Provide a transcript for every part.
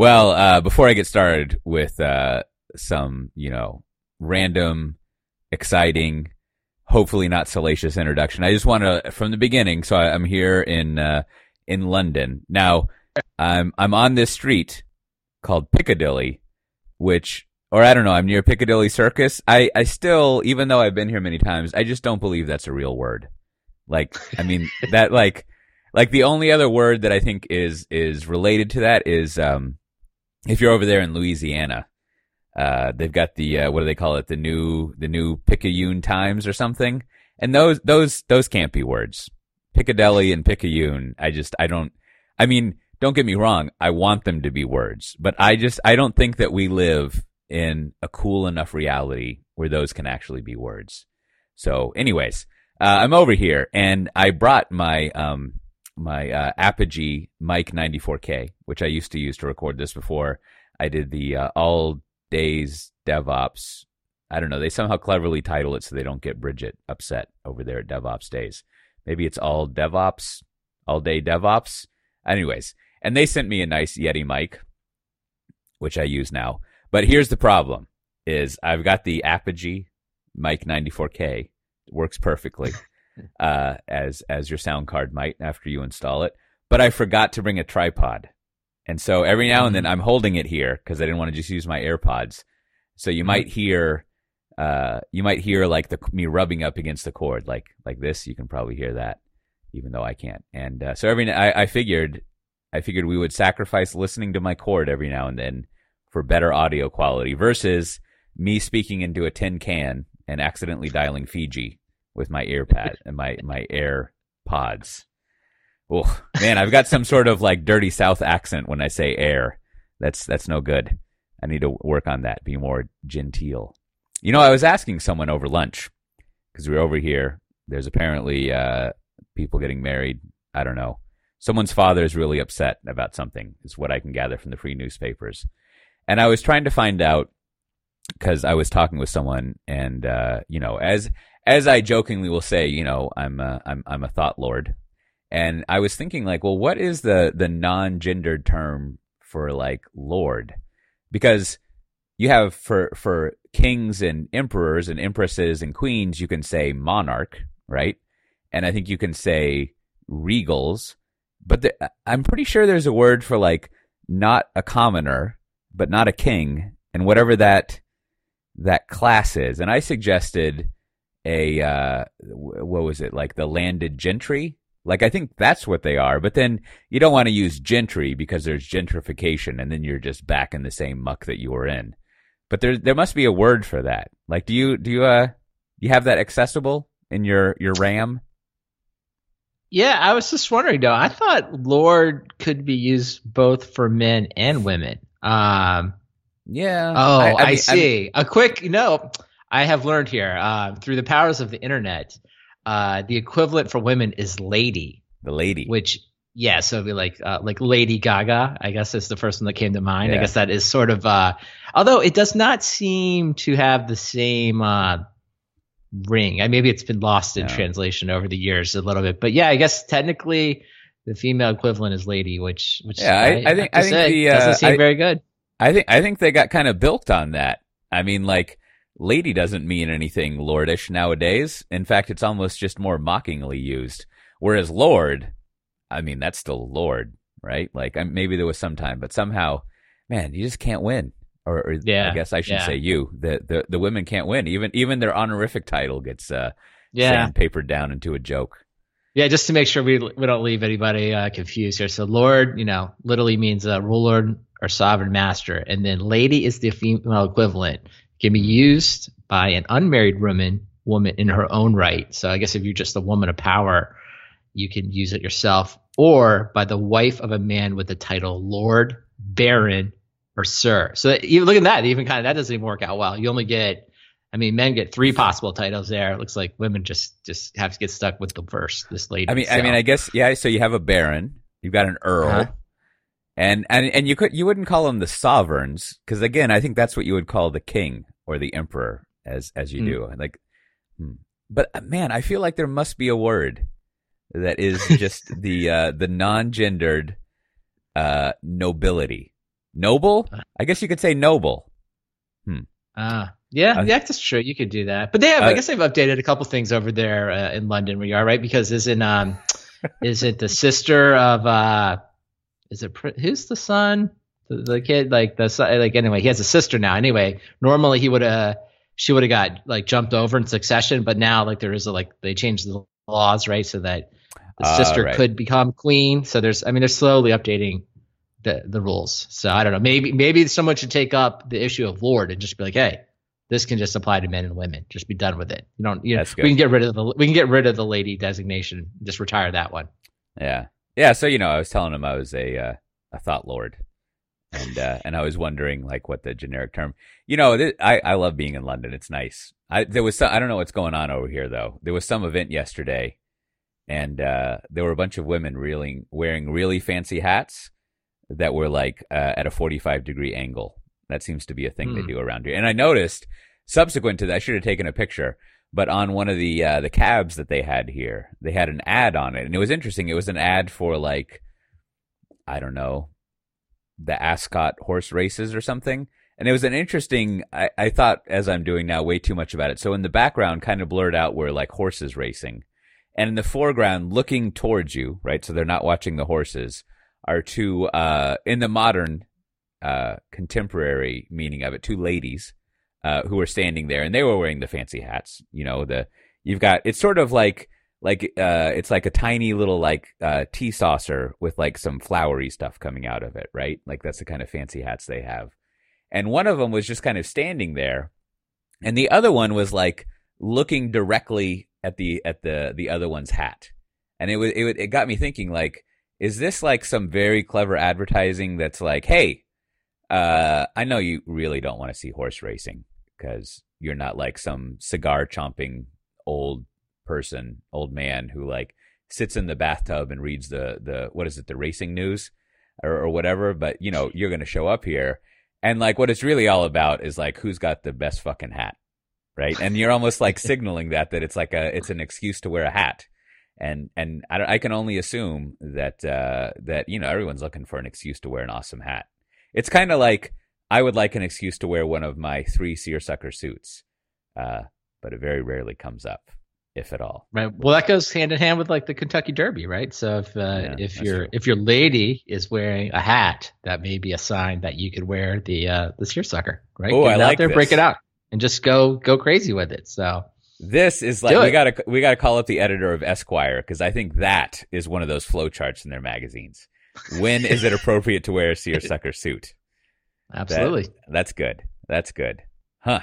Well, uh, before I get started with uh, some, you know, random, exciting, hopefully not salacious introduction, I just want to, from the beginning. So I, am here in uh, in London now. I'm I'm on this street called Piccadilly, which, or I don't know, I'm near Piccadilly Circus. I I still, even though I've been here many times, I just don't believe that's a real word. Like, I mean, that like, like the only other word that I think is is related to that is um, if you're over there in Louisiana, uh, they've got the uh, what do they call it? The new the new Picayune Times or something. And those those those can't be words. Piccadilly and Picayune. I just I don't. I mean, don't get me wrong. I want them to be words, but I just I don't think that we live in a cool enough reality where those can actually be words. So, anyways, uh, I'm over here and I brought my um my uh, Apogee Mic 94K, which I used to use to record this before I did the uh, All Days DevOps. I don't know. They somehow cleverly title it so they don't get Bridget upset over there at DevOps Days. Maybe it's All DevOps, All Day DevOps. Anyways, and they sent me a nice Yeti mic, which I use now. But here's the problem: is I've got the Apogee Mic 94K. It works perfectly. Uh, as as your sound card might after you install it. But I forgot to bring a tripod, and so every now and then mm. I'm holding it here because I didn't want to just use my AirPods. So you mm-hmm. might hear, uh, you might hear like the me rubbing up against the cord, like like this. You can probably hear that, even though I can't. And uh, so every I, I figured, I figured we would sacrifice listening to my cord every now and then for better audio quality versus me speaking into a tin can and accidentally dialing Fiji with my earpad and my my air pods. Oh man, I've got some sort of like dirty South accent when I say air. That's that's no good. I need to work on that. Be more genteel. You know, I was asking someone over lunch because we are over here. There's apparently uh, people getting married. I don't know. Someone's father is really upset about something. Is what I can gather from the free newspapers. And I was trying to find out because I was talking with someone, and uh, you know, as as I jokingly will say, you know, I'm a, I'm I'm a thought lord, and I was thinking like, well, what is the the non-gendered term for like lord? Because you have for for kings and emperors and empresses and queens, you can say monarch, right? And I think you can say regals, but the, I'm pretty sure there's a word for like not a commoner, but not a king, and whatever that that class is. And I suggested a uh, what was it like the landed gentry? Like I think that's what they are. But then you don't want to use gentry because there's gentrification, and then you're just back in the same muck that you were in. But there there must be a word for that. Like do you do you uh you have that accessible in your your RAM? Yeah, I was just wondering though. I thought Lord could be used both for men and women. Um, yeah. Oh, I, I, I see. I a quick no. I have learned here uh, through the powers of the internet, uh, the equivalent for women is lady. The lady. Which, yeah, so it'd be like uh, like Lady Gaga. I guess is the first one that came to mind. Yeah. I guess that is sort of, uh, although it does not seem to have the same uh, ring. I, maybe it's been lost in translation over the years a little bit, but yeah, I guess technically the female equivalent is lady, which which yeah, I, I, think I think say, the, doesn't seem very good. I think I think they got kind of built on that. I mean, like lady doesn't mean anything lordish nowadays. In fact, it's almost just more mockingly used. Whereas lord, I mean, that's still lord, right? Like maybe there was some time, but somehow, man, you just can't win. Or, or yeah, I guess I should yeah. say you. The, the the women can't win. Even even their honorific title gets uh yeah papered down into a joke. Yeah, just to make sure we we don't leave anybody uh, confused here. So Lord, you know, literally means uh, ruler or sovereign master, and then lady is the female equivalent can be used by an unmarried woman woman in her own right. So I guess if you're just a woman of power, you can use it yourself, or by the wife of a man with the title Lord, Baron, or Sir. So even look at that, even kind of that doesn't even work out well. You only get, I mean, men get three possible titles there. It looks like women just just have to get stuck with the first. This lady. I mean, so. I mean, I guess yeah. So you have a Baron, you've got an Earl. Uh-huh. And, and and you could you wouldn't call them the sovereigns because again I think that's what you would call the king or the emperor as as you mm. do. Like, hmm. but uh, man, I feel like there must be a word that is just the uh, the non-gendered uh, nobility. Noble? I guess you could say noble. Hmm. Ah, yeah, Uh, yeah, that's true. You could do that, but they have. Uh, I guess they've updated a couple things over there uh, in London where you are, right? Because isn't um, is it the sister of uh, is it who's the son? The, kid, like the like anyway, he has a sister now. Anyway, normally he would have, she would have got like jumped over in succession, but now like there is a like they changed the laws, right, so that the Ah, sister right. could become queen. So there's, I mean, they're slowly updating the the rules. So I don't know. Maybe maybe someone should take up the issue of lord and just be like, hey, this can just apply to men and women. Just be done with it. You don't. You know, good. we can get rid of the we can get rid of the lady designation. Just retire that one. Yeah. Yeah. So, you know, I was telling him I was a, uh, a thought lord. And, uh, and I was wondering like what the generic term, you know, th- I, I love being in London. It's nice. I, there was some, I don't know what's going on over here though. There was some event yesterday and, uh, there were a bunch of women really wearing really fancy hats that were like, uh, at a 45 degree angle. That seems to be a thing they Hmm. do around here. And I noticed subsequent to that, I should have taken a picture, but on one of the uh, the cabs that they had here, they had an ad on it, and it was interesting. It was an ad for like, I don't know, the Ascot horse races or something. And it was an interesting. I, I thought, as I'm doing now, way too much about it. So in the background, kind of blurred out, were like horses racing, and in the foreground, looking towards you, right? So they're not watching the horses. Are two uh, in the modern, uh, contemporary meaning of it, two ladies uh, who were standing there, and they were wearing the fancy hats. You know, the you've got it's sort of like like uh, it's like a tiny little like uh, tea saucer with like some flowery stuff coming out of it, right? Like that's the kind of fancy hats they have. And one of them was just kind of standing there, and the other one was like looking directly at the at the the other one's hat, and it was it, it got me thinking like. Is this like some very clever advertising that's like, hey, uh, I know you really don't want to see horse racing because you're not like some cigar chomping old person, old man who like sits in the bathtub and reads the the what is it, the racing news or, or whatever. But you know, you're gonna show up here, and like what it's really all about is like who's got the best fucking hat, right? And you're almost like signaling that that it's like a it's an excuse to wear a hat. And and I, I can only assume that uh, that you know everyone's looking for an excuse to wear an awesome hat. It's kind of like I would like an excuse to wear one of my three seersucker suits, uh, but it very rarely comes up, if at all. Right. Well, that goes hand in hand with like the Kentucky Derby, right? So if uh, Yeah, if your if your lady is wearing a hat, that may be a sign that you could wear the uh, the seersucker, right? Oh, I it like out there, this. break it out, and just go go crazy with it. So This is like we gotta we gotta call up the editor of Esquire because I think that is one of those flowcharts in their magazines. When is it appropriate to wear a seersucker suit? absolutely. That's good. That's good. Huh.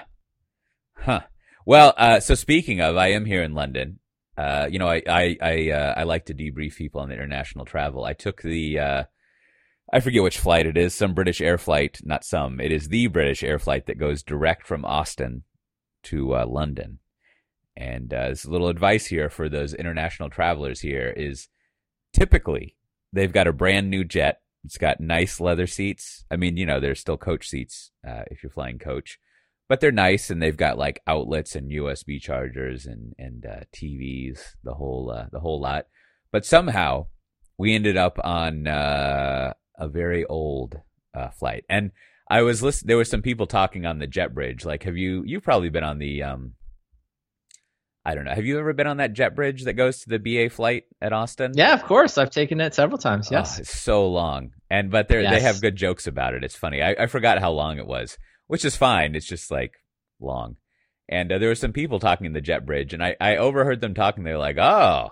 Huh. Well, uh, so speaking of, I am here in London. Uh, you know, I, I, I, uh, I like to debrief people on international travel. I took the, uh, I forget which flight it is, some British air flight, not some, it is the British air flight that goes direct from Austin to, uh, London. And, uh, this little advice here for those international travelers here is typically they've got a brand new jet. It's got nice leather seats. I mean, you know, there's still coach seats, if you're flying coach but they're nice and they've got like outlets and USB chargers and and uh, TVs, the whole uh, the whole lot. But somehow we ended up on uh, a very old uh, flight, and I was listen. There were some people talking on the jet bridge. Like, have you? You've probably been on the. Um, I don't know. Have you ever been on that jet bridge that goes to the BA flight at Austin? Yeah, of course. I've taken it several times. Yes. Oh, it's so long. And but they they have good jokes about it. It's funny. I, I forgot how long it was, which is fine. It's just like long. And uh, there were some people talking in the jet bridge, and I, I overheard them talking. They're like, "Oh,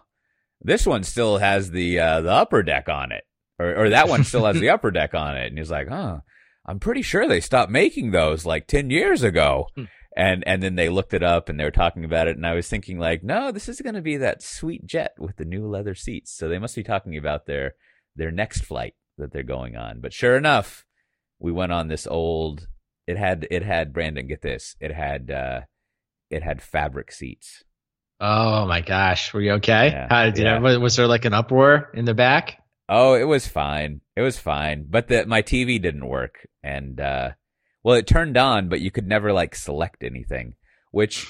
this one still has the uh, the upper deck on it, or or that one still has the upper deck on it." And he's like, "Oh, I'm pretty sure they stopped making those like ten years ago." Hmm. And and then they looked it up and they were talking about it, and I was thinking like, no, this is going to be that sweet jet with the new leather seats. So they must be talking about their their next flight that they're going on. But sure enough, we went on this old. It had it had Brandon get this. It had uh, it had fabric seats. Oh my gosh. Were you okay? Yeah, How did yeah. everyone- was there like an uproar in the back? Oh, it was fine. It was fine. But the my TV didn't work, and uh, well, it turned on, but you could never like select anything, which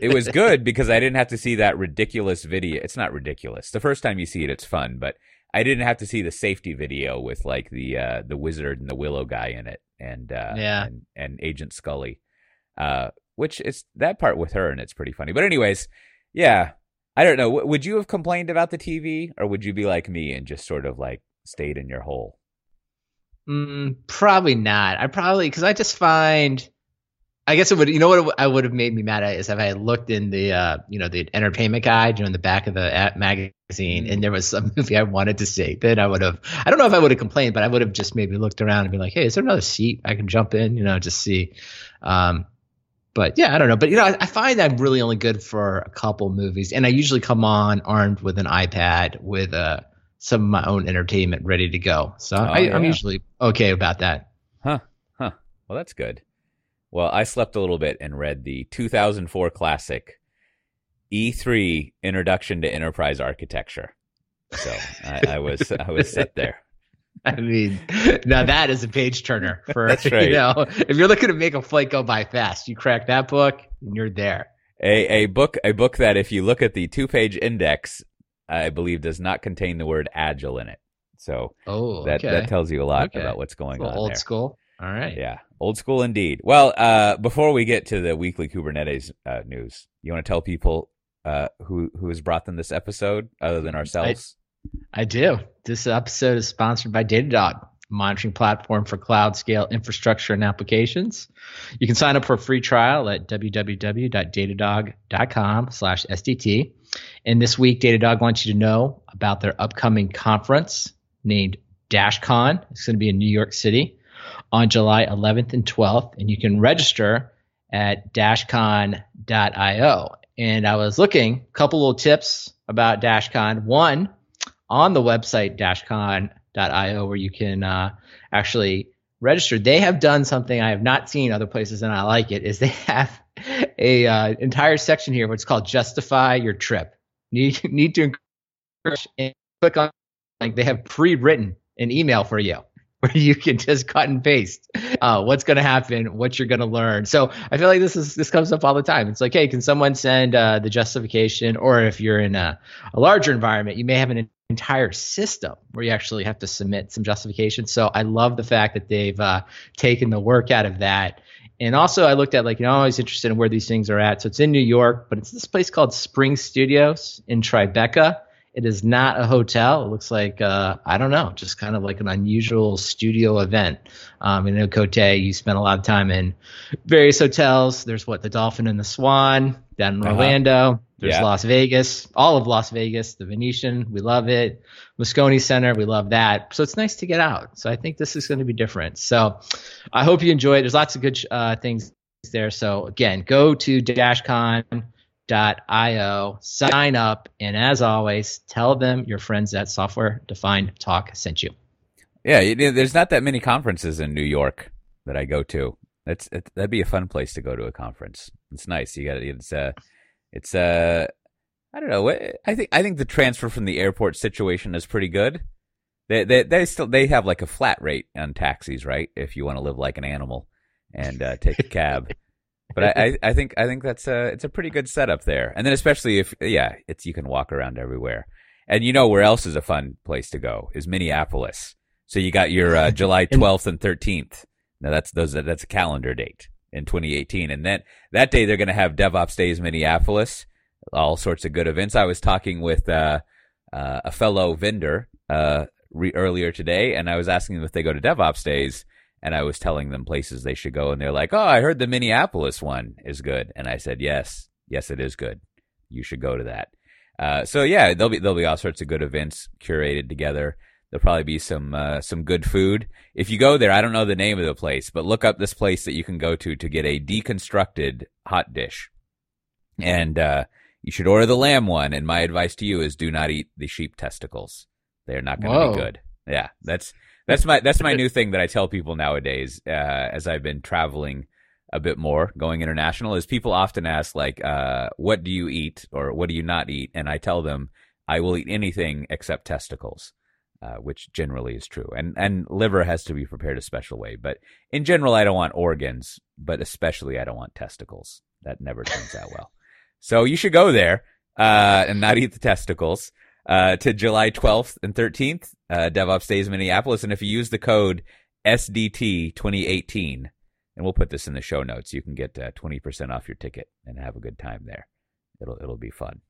it was good because I didn't have to see that ridiculous video. It's not ridiculous. The first time you see it, it's fun, but I didn't have to see the safety video with like the uh, the wizard and the willow guy in it, and uh, Yeah. and, and Agent Scully, uh, which is that part with her, and it's pretty funny. But anyways, yeah, I don't know. W- would you have complained about the TV, or would you be like me and just sort of like stayed in your hole? Mm, probably not. I probably because I just find. I guess it would. You know what? I would have made me mad at is if I had looked in the, uh, you know, the entertainment guide, you know, in the back of the magazine, and there was some movie I wanted to see. Then I would have. I don't know if I would have complained, but I would have just maybe looked around and be like, "Hey, is there another seat I can jump in?" You know, just see. Um, but yeah, I don't know. But you know, I, I find I'm really only good for a couple movies, and I usually come on armed with an iPad with uh, some of my own entertainment ready to go. So I, I'm yeah. usually okay about that. Huh. Huh. Well, that's good. Well, I slept a little bit and read the 2004 classic E3 Introduction to Enterprise Architecture. So I, I was I was set there. I mean, now that is a page turner for That's right. you know, if you're looking to make a flight go by fast, you crack that book and you're there. A a book a book that if you look at the two page index, I believe does not contain the word agile in it. So Oh, that okay. that tells you a lot Okay. about what's going a on old there. school. All right. Yeah, old school indeed. Well, uh, before we get to the weekly Kubernetes uh, news, you want to tell people uh, who who has brought them this episode other than ourselves? I do. This episode is sponsored by Datadog, a monitoring platform for cloud scale infrastructure and applications. You can sign up for a free trial at www.datadog.com slash SDT. And this week, Datadog wants you to know about their upcoming conference named DashCon. It's going to be in New York City on July 11th and 12th. And you can register at dashcon.io. And I was looking, a couple little tips about DashCon. One, on the website dashcon.io where you can uh, actually register. They have done something I have not seen other places and I like it is they have a uh, entire section here what's called justify your trip. Need need to encourage and click on like they have pre-written an email for you where you can just cut and paste uh, what's going to happen, what you're going to learn. So I feel like this is this comes up all the time. It's like, hey, can someone send uh, the justification? Or if you're in a, a larger environment, you may have an entire system where you actually have to submit some justification. So I love the fact that they've uh, taken the work out of that. And also, I looked at like you know, I'm always interested in where these things are at. So it's in New York, but it's this place called Spring Studios in Tribeca. It is not a hotel. It looks like uh, I don't know, just kind of like an unusual studio event. Um, in Cote, you spent a lot of time in various hotels. There's what the Dolphin and the Swan down in Uh-huh. Orlando. There's Yeah. Las Vegas, all of Las Vegas, the Venetian, we love it. Moscone Center, we love that. So it's nice to get out. So I think this is going to be different. So I hope you enjoy it. There's lots of good uh, things there. So again, go to dashcon.io, sign up, and as always, tell them your friends at Software Defined Talk sent you. Yeah, there's not that many conferences in New York that I go to. That's it, that'd be a fun place to go to a conference. It's nice. You got it's uh it's uh I don't know. I think I think the transfer from the airport situation is pretty good. They they they still they have like a flat rate on taxis, right? If you want to live like an animal and uh, take a cab. But I, I, I think I think that's a it's a pretty good setup there. And then especially if yeah, it's you can walk around everywhere. And you know where else is a fun place to go is Minneapolis. So you got your uh, July 12th and 13th. Now that's those that's a calendar date in 2018, and then that day they're going to have DevOps Days Minneapolis, all sorts of good events. I was talking with uh, uh, a fellow vendor uh, re- earlier today, and I was asking them if they go to DevOps Days, and I was telling them places they should go, and they're like, "Oh, I heard the Minneapolis one is good," and I said, "Yes, yes, it is good. You should go to that." Uh, so yeah, there'll be there'll be all sorts of good events curated together. There'll probably be some uh, some good food. If you go there, I don't know the name of the place, but look up this place that you can go to to get a deconstructed hot dish, and uh, you should order the lamb one. And my advice to you is do not eat the sheep testicles; they're not going to be good. Yeah, that's that's my that's my new thing that I tell people nowadays uh, as I've been traveling a bit more, going international. Is people often ask like, uh, "What do you eat?" or "What do you not eat?" And I tell them, "I will eat anything except testicles." uh, which generally is true. And and liver has to be prepared a special way. But in general, I don't want organs, but especially I don't want testicles. That never turns out well. So you should go there uh, and not eat the testicles. Uh, to July 12th and 13th. Uh, DevOps Days Minneapolis, and if you use the code SDT 2018, and we'll put this in the show notes, you can get uh, 20% off your ticket and have a good time there. It'll it'll be fun.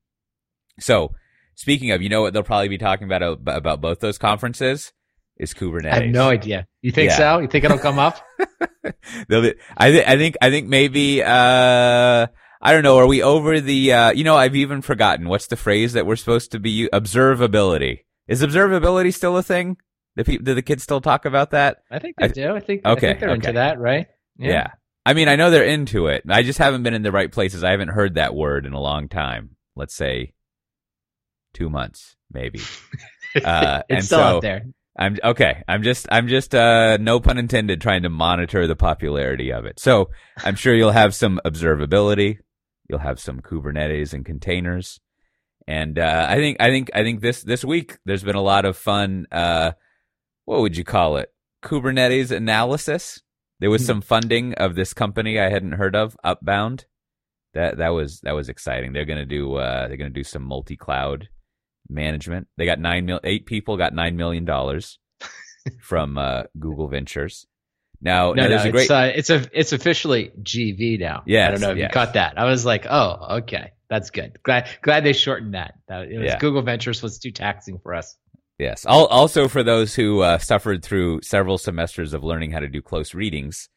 So, speaking of, you know what they'll probably be talking about uh, about both those conferences is Kubernetes. I have no idea. You think yeah. so? You think it'll come up? be, I, th- I think I think maybe uh, I don't know. Are we over the? Uh, you know, I've even forgotten what's the phrase that we're supposed to be observability. Is observability still a thing? Do, pe- do the kids still talk about that? I think they I, do. I think, okay, I think they're okay. into that, right? Yeah. yeah. I mean, I know they're into it. I just haven't been in the right places. I haven't heard that word in a long time. Let's say two months, maybe. Uh, it's still so out there. I'm okay. I'm just, I'm just, uh, no pun intended, trying to monitor the popularity of it. So I'm sure you'll have some observability. You'll have some Kubernetes and containers. And, uh, I think, I think, I think this, this week there's been a lot of fun, uh, what would you call it? Kubernetes analysis. There was hmm. some funding of this company I hadn't heard of, Upbound. That that was that was exciting. They're gonna do uh, they're gonna do some multi cloud management. They got nine mil eight people got nine million dollars from uh, Google Ventures. Now, no, now no, great... it's uh, it's a it's officially GV now. Yeah, I don't know if yes. you caught that. I was like, oh, okay, that's good. Glad glad they shortened that. That it was yeah. Google Ventures was too taxing for us. Yes. Also, for those who uh, suffered through several semesters of learning how to do close readings,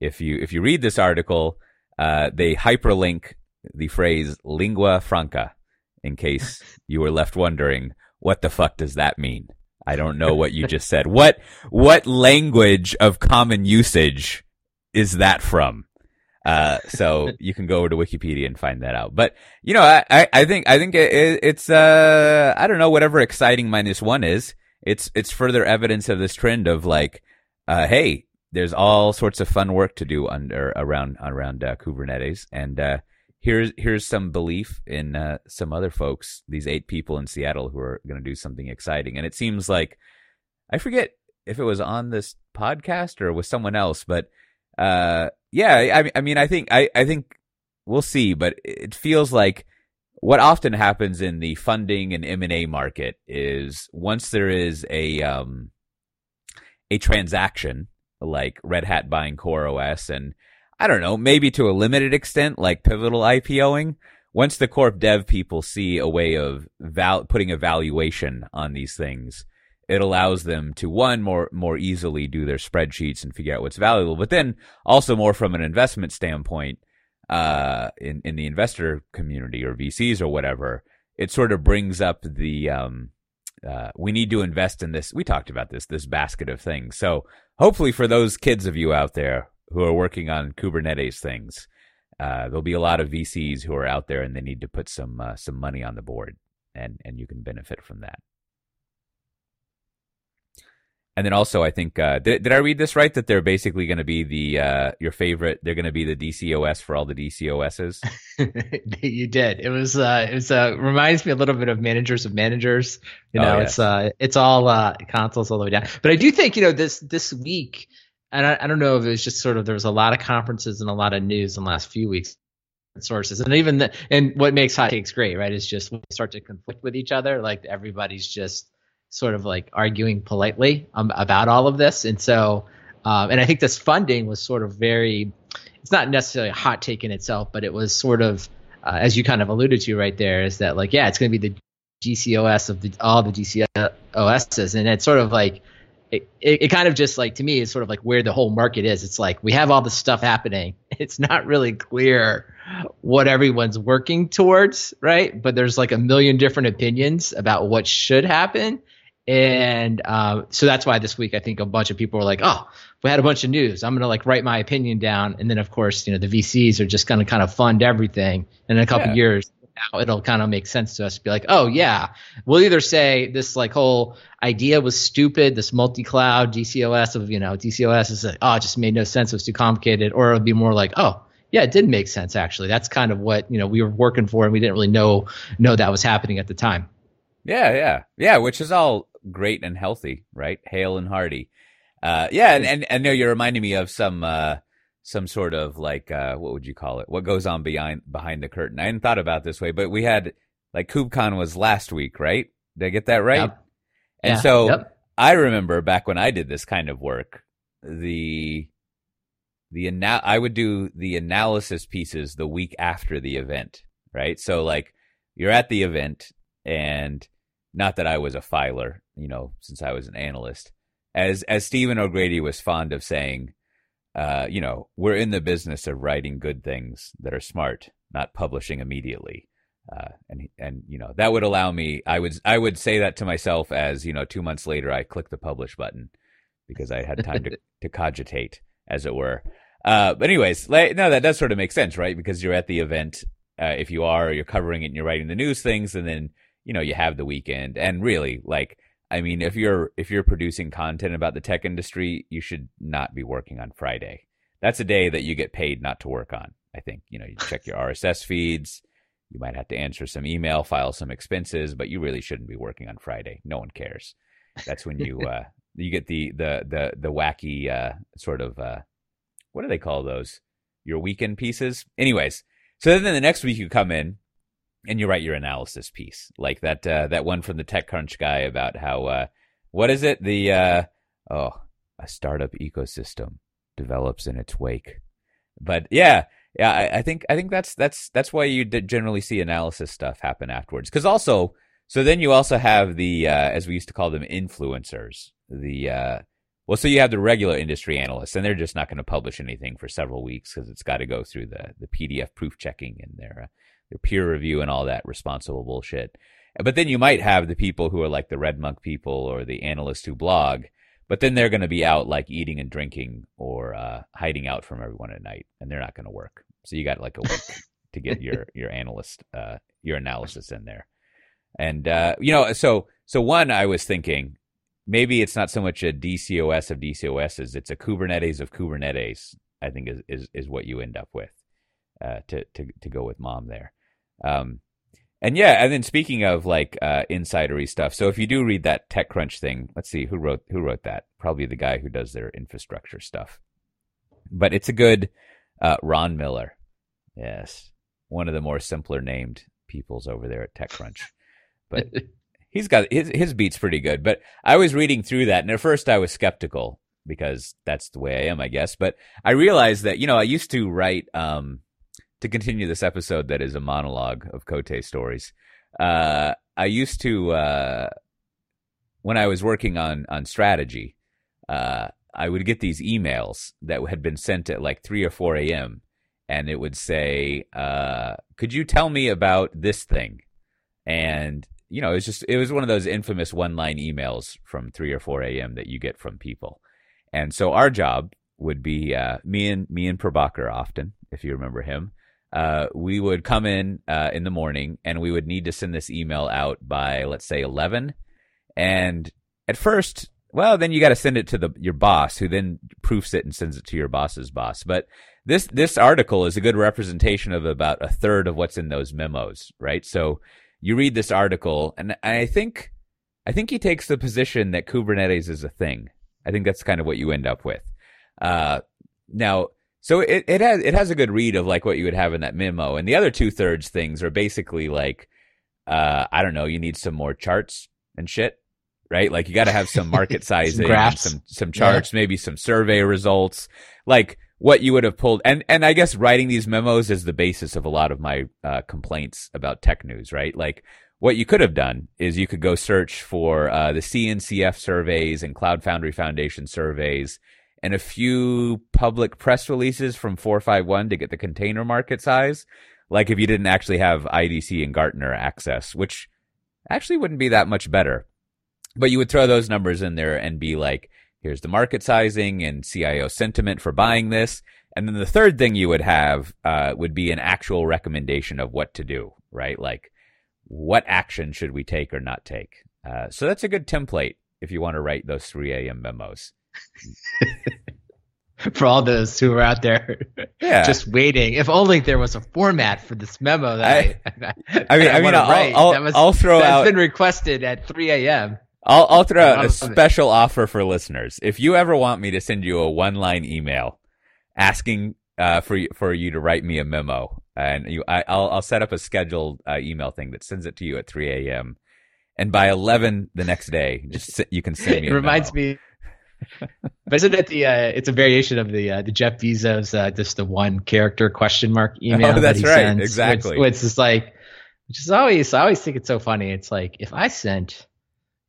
if you if you read this article, uh, they hyperlink the phrase lingua franca in case you were left wondering what the fuck does that mean. I don't know what you just said. What what language of common usage is that from? Uh, so you can go over to Wikipedia and find that out. But you know, I, I think I think it, it's uh I don't know whatever exciting minus one is. It's it's further evidence of this trend of like, uh, hey, there's all sorts of fun work to do under around around uh, Kubernetes, and uh, here's here's some belief in uh, some other folks, these eight people in Seattle who are going to do something exciting. And it seems like I forget if it was on this podcast or with someone else, but uh, yeah, I, I mean, I think I, I think we'll see, but it feels like what often happens in the funding and M and A market is once there is a um, a transaction like Red Hat buying CoreOS, and I don't know, maybe to a limited extent, like Pivotal IPOing. Once the corp dev people see a way of val- putting a valuation on these things, it allows them to one more more easily do their spreadsheets and figure out what's valuable, but then also more from an investment standpoint, uh, in in the investor community or VCs or whatever, it sort of brings up the um, uh, we need to invest in this. We talked about this this basket of things. So hopefully for those kids of you out there who are working on Kubernetes things, uh, there'll be a lot of VCs who are out there and they need to put some uh, some money on the board, and and you can benefit from that. And then also, I think uh, did did I read this right that they're basically going to be the uh, your favorite? They're going to be the DCOS for all the DCOSs. you did. It was uh, it was uh, reminds me a little bit of managers of managers. You know, oh, yes. it's uh, it's all uh, consoles all the way down. But I do think you know this this week, and I, I don't know if it was just sort of there was a lot of conferences and a lot of news in the last few weeks sources and even the, and what makes hot takes great right is just when start to conflict with each other like everybody's just sort of like arguing politely um, about all of this. And so, um, and I think this funding was sort of very, it's not necessarily a hot take in itself, but it was sort of, uh, as you kind of alluded to right there, is that like, yeah, it's going to be the DCOS of the, all the DCOSs. And it's sort of like, it, it, it, kind of just like to me is sort of like where the whole market is. It's like we have all this stuff happening. It's not really clear what everyone's working towards, right? But there's like a million different opinions about what should happen. And uh, so that's why this week I think a bunch of people were like, oh, we had a bunch of news. I'm going to like write my opinion down. And then, of course, you know, the VCs are just going to kind of fund everything. And in a couple yeah. years, now it'll kind of make sense to us to be like, oh, yeah, we'll either say this like whole idea was stupid, this multi cloud DCOS of, you know, DCOS is like, oh, it just made no sense. It was too complicated. Or it'll be more like, oh, yeah, it did make sense actually. That's kind of what, you know, we were working for and we didn't really know know that was happening at the time. Yeah, yeah. Yeah, which is all great and healthy, right? Hale and hearty. Uh, yeah, and, and, and know you're reminding me of some uh, some sort of like uh, what would you call it? What goes on behind behind the curtain? I hadn't thought about this way, but we had like KubeCon was last week, right? Did I get that right? Yep. And Yeah, so yep. I remember back when I did this kind of work, the the ana- I would do the analysis pieces the week after the event, right? So like you're at the event and not that I was a filer, you know, since I was an analyst. As as Stephen O'Grady was fond of saying, uh, you know, we're in the business of writing good things that are smart, not publishing immediately. Uh, and and you know that would allow me. I would I would say that to myself as you know two months later I click the publish button because I had time to to cogitate, as it were. Uh, but anyways, like, no, that does sort of make sense, right? Because you're at the event. Uh, if you are, you're covering it and you're writing the news things, and then you know you have the weekend. And really, like, I mean, if you're if you're producing content about the tech industry, you should not be working on Friday. That's a day that you get paid not to work on. I think you know you check your RSS feeds. You might have to answer some email, file some expenses, but you really shouldn't be working on Friday. No one cares. That's when you uh, you get the the the the wacky uh, sort of uh, what do they call those? Your weekend pieces. Anyways, so then the next week you come in and you write your analysis piece, like that uh, that one from the TechCrunch guy about how uh, what is it? The uh, oh, a startup ecosystem develops in its wake. But yeah, yeah, I, I think I think that's that's that's why you generally see analysis stuff happen afterwards. Because also, so then you also have the uh, as we used to call them influencers. The uh, well, so you have the regular industry analysts, and they're just not going to publish anything for several weeks because it's got to go through the the PDF proof checking and their uh, peer review and all that responsible bullshit. But then you might have the people who are like the Red Monk people or the analysts who blog, but then they're going to be out like eating and drinking or uh, hiding out from everyone at night, and they're not going to work. So you got like a week to get your your analyst uh, your analysis in there, and uh, you know, so so one I was thinking maybe it's not so much a DCOS of DCOSs, it's a Kubernetes of Kubernetes. I think is is, is what you end up with uh, to to to go with mom there. Um, and yeah, and then speaking of like uh, insidery stuff, so if you do read that TechCrunch thing, let's see who wrote who wrote that. Probably the guy who does their infrastructure stuff. But it's a good uh, Ron Miller. Yes, one of the more simpler named peoples over there at TechCrunch. But he's got his his beat's pretty good. But I was reading through that, and at first I was skeptical because that's the way I am, I guess. But I realized that you know I used to write. Um, to continue this episode that is a monologue of Cote stories, uh, I used to uh, when I was working on on strategy, uh, I would get these emails that had been sent at like three or four a.m. and it would say, uh, "Could you tell me about this thing?" And you know, it's just it was one of those infamous one line emails from three or four a.m. that you get from people. And so our job would be uh, me and me and Prabhakar often, if you remember him uh, we would come in uh, in the morning and we would need to send this email out by let's say 11 and at first well then you got to send it to the your boss who then proofs it and sends it to your boss's boss. But this this article is a good representation of about a third of what's in those memos right? So you read this article and i think i think he takes the position that kubernetes is a thing. I think that's kind of what you end up with. Uh, now so it, it has it has a good read of like what you would have in that memo, and the other two thirds things are basically like, uh, I don't know, you need some more charts and shit, right? Like you got to have some market sizing, some, some some charts, yeah. maybe some survey results, like what you would have pulled. And and I guess writing these memos is the basis of a lot of my uh, complaints about tech news, right? Like what you could have done is you could go search for uh, the CNCF surveys and Cloud Foundry Foundation surveys and a few public press releases from 451 to get the container market size. Like if you didn't actually have IDC and Gartner access, which actually wouldn't be that much better. But you would throw those numbers in there and be like, here's the market sizing and CIO sentiment for buying this. And then the third thing you would have uh, would be an actual recommendation of what to do, right? Like, what action should we take or not take? Uh, so that's a good template if you want to write those 3 a.m. memos. for all those who are out there yeah. just waiting. If only there was a format for this memo that I, I, I mean, I, mean, I'll, I'll, that was, I'll throw that's out. been requested at 3 a.m. I'll, I'll throw out a special offer for listeners. If you ever want me to send you a one-line email asking uh, for for you to write me a memo, and you, I, will I'll set up a scheduled uh, email thing that sends it to you at 3 a.m. and by 11 the next day, just you can send me. it reminds memo. me. But isn't it the? Uh, it's a variation of the uh, the Jeff Bezos uh, just the one character question mark email. Oh, that's that he right. Sends, Exactly. Which, which is like, which is always I always think it's so funny. It's like if I sent.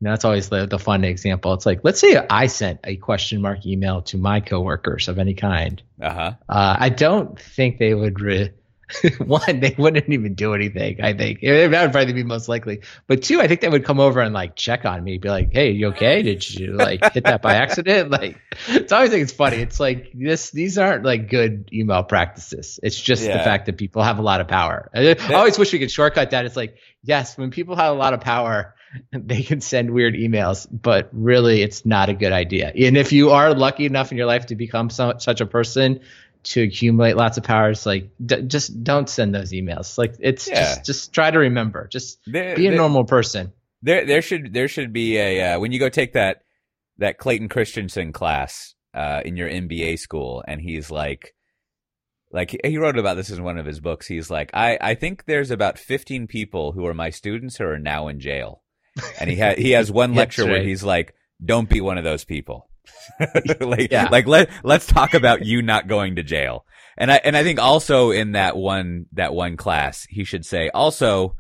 You know, that's always the, the fun example. It's like, let's say I sent a question mark email to my coworkers of any kind. Uh-huh. Uh, I don't think they would. Re- one, they wouldn't even do anything. I think that would probably be most likely. But two, I think they would come over and like check on me, be like, "Hey, you okay? Did you like hit that by accident?" Like, it's always think it's funny. It's like this; these aren't like good email practices. It's just Yeah. the fact that people have a lot of power. I I always wish we could shortcut that. It's like, yes, when people have a lot of power, they can send weird emails, but really, it's not a good idea. And if you are lucky enough in your life to become so, such a person to accumulate lots of powers, like d- just don't send those emails. Like it's Yeah. just just try to remember. Just There, be a there- normal person. there there should there should be a uh, when you go take that that Clayton Christensen class uh, in your MBA school, and he's like, like he wrote about this in one of his books. He's like, I I think there's about 15 people who are my students who are now in jail, and he had he has one lecture where he's like, don't be one of those people. like Yeah. like let let's talk about you not going to jail. And I and I think also in that one that one class he should say also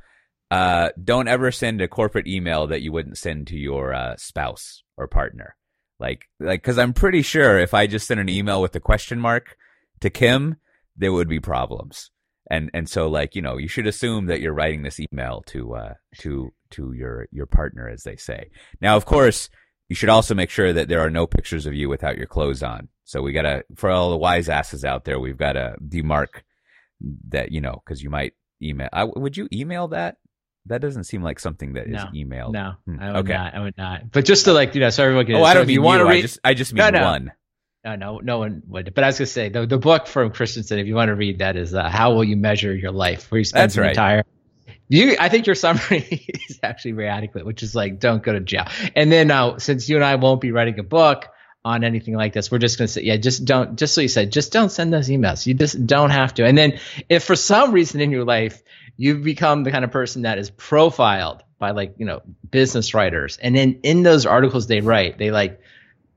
uh, don't ever send a corporate email that you wouldn't send to your uh, spouse or partner. Like, like, because I'm pretty sure if I just sent an email with a question mark to Kim, there would be problems. And and so, like, you know, you should assume that you're writing this email to uh, to to your your partner, as they say. Now, of course, you should also make sure that there are no pictures of you without your clothes on. So we gotta, for all the wise asses out there, we've got to demark that, you know, because you might email. I, would you email that? That doesn't seem like something that is No. emailed. No, Hmm, I would okay. not. I would not. But just to like you know, so everyone can. Oh, I don't mean you want to I just, I just mean No, no. one. No, no, no one would. But I was gonna say the the book from Christensen. If you want to read that, is uh, how will you measure your life? Where you spend That's right. entire. You, I think your summary is actually very adequate, which is like don't go to jail. And then now, since you and I won't be writing a book on anything like this, we're just gonna say, yeah, just don't. Just so you said, just don't send those emails. You just don't have to. And then, if for some reason in your life you've become the kind of person that is profiled by like you know business writers, and then in those articles they write, they like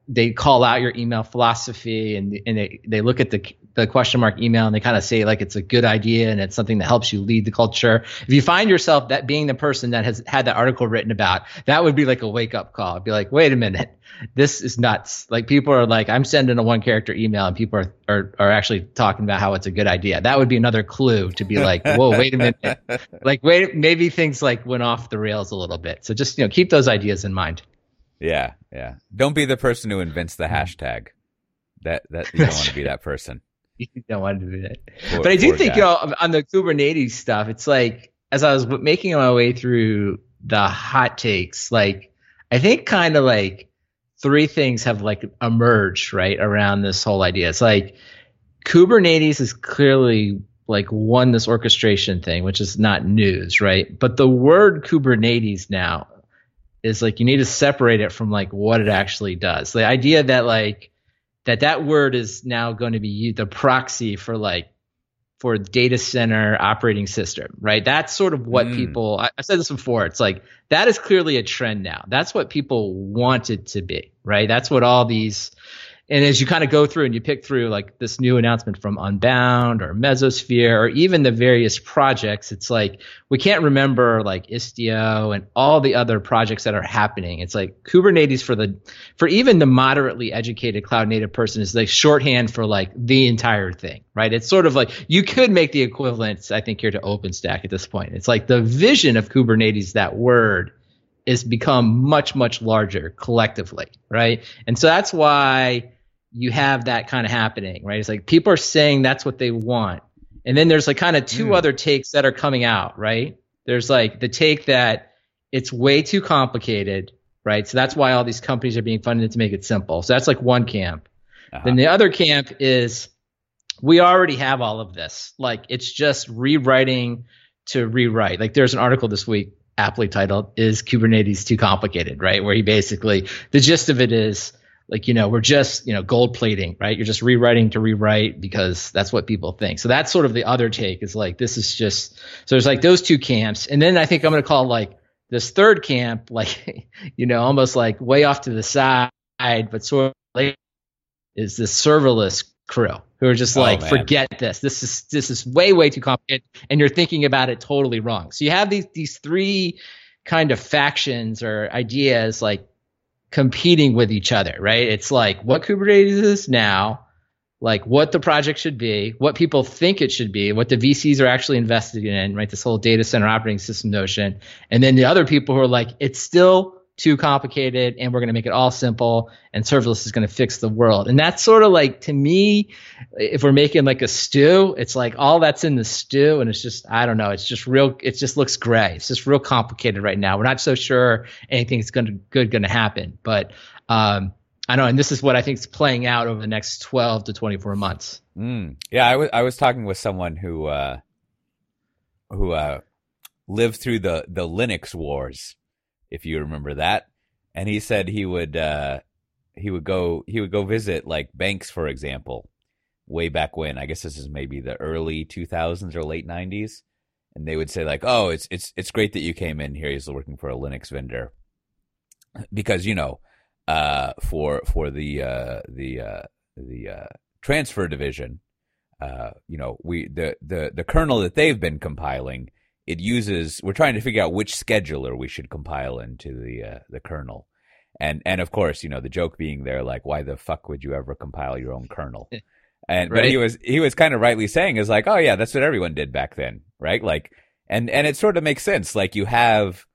they call out your email philosophy and and they, they look at the the question mark email and they kind of say like it's a good idea and it's something that helps you lead the culture. If you find yourself that being the person that has had that article written about, that would be like a wake up call. It'd be like, wait a minute, this is nuts. Like people are like, I'm sending a one character email and people are, are are actually talking about how it's a good idea. That would be another clue to be like, whoa, wait a minute. Like wait, maybe things like went off the rails a little bit. So just you know keep those ideas in mind. Yeah, yeah. Don't be the person who invents the hashtag. That that you don't want to be that person. You don't want to do that. Poor- but I do think guy. you know on the Kubernetes stuff, it's like as I was making my way through the hot takes, like I think kind of like three things have like emerged right around this whole idea. It's like Kubernetes is clearly like won this orchestration thing, which is not news, right? But the word Kubernetes now is like you need to separate it from like what it actually does. The idea that like that that word is now going to be the proxy for like for data center operating system, right? That's sort of what Mm. people. I, I said this before. It's like that is clearly a trend now. That's what people want it to be, right? That's what all these. And as you kind of go through and you pick through like this new announcement from Upbound or Mesosphere or even the various projects, it's like we can't remember like Istio and all the other projects that are happening. It's like Kubernetes for the for even the moderately educated cloud native person is like shorthand for like the entire thing, right? It's sort of like you could make the equivalence, I think, here to OpenStack at this point. It's like the vision of Kubernetes, that word, is become much, much larger collectively, right? And so that's why you have that kind of happening, right? It's like people are saying that's what they want. And then there's like kind of two Mm. other takes that are coming out, right? There's like the take that it's way too complicated, right? So that's why all these companies are being funded to make it simple. So that's like one camp. Uh-huh. Then the other camp is we already have all of this. Like it's just rewriting to rewrite. Like there's an article this week aptly titled "Is Kubernetes Too Complicated?" Right, where he basically the gist of it is like you know we're just you know gold plating, right? You're just rewriting to rewrite because that's what people think. So that's sort of the other take is like this is just so there's like those two camps, and then I think I'm going to call like this third camp, like you know, almost like way off to the side, but sort of later is this serverless crew who are just oh, like, forget this. This is this is way way too complicated, and you're thinking about it totally wrong. So you have these these three kind of factions or ideas like competing with each other, right? It's like what Kubernetes is now, like what the project should be, what people think it should be, what the VCs are actually invested in, right? This whole data center operating system notion. And then the other people who are like, it's still too complicated and we're going to make it all simple and serverless is going to fix the world. And that's sort of like, to me, if we're making like a stew, it's like all that's in the stew. And it's just, I don't know, it's just real, it just looks gray. It's just real complicated right now. We're not so sure anything's going to, good going to happen. But, um, I know, and this is what I think is playing out over the next 12 to 24 months. Mm. Yeah, I was I was talking with someone who uh, who uh, lived through the the Linux wars if you remember that. And he said he would uh, he would go he would go visit like banks, for example, way back when. I guess this is maybe the early 2000s or late 90s, and they would say like, "Oh, it's it's it's great that you came in here. He's working for a Linux vendor." Because you know, uh, for for the uh, the uh, the uh, transfer division, uh, you know, we the the the kernel that they've been compiling it uses we're trying to figure out which scheduler we should compile into the uh, the kernel. And and of course you know the joke being there like why the fuck would you ever compile your own kernel? And right. but he was he was kind of rightly saying is like oh yeah that's what everyone did back then right? Like and and it sort of makes sense. Like you have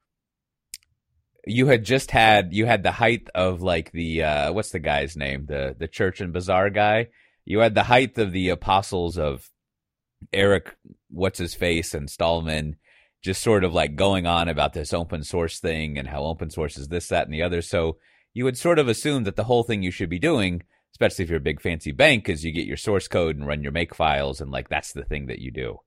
you had just had you had the height of like the uh what's the guy's name? The the church and bazaar guy. You had the height of the apostles of Eric, what's his face, and Stallman just sort of like going on about this open source thing and how open source is this, that, and the other. So you would sort of assume that the whole thing you should be doing, especially if you're a big fancy bank, is you get your source code and run your make files, and like that's the thing that you do.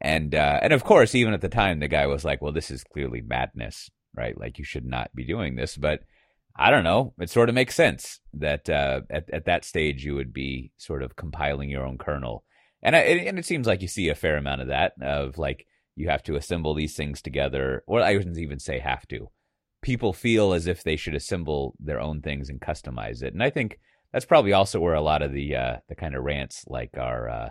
And uh, and of course, even at the time, the guy was like, "Well, this is clearly madness, right? Like you should not be doing this." But I don't know. It sort of makes sense that uh, at at that stage you would be sort of compiling your own kernel and I, and it seems like you see a fair amount of that of like you have to assemble these things together, or I wouldn't even say have to. People feel as if they should assemble their own things and customize it, and I think that's probably also where a lot of the uh, the kind of rants like our uh,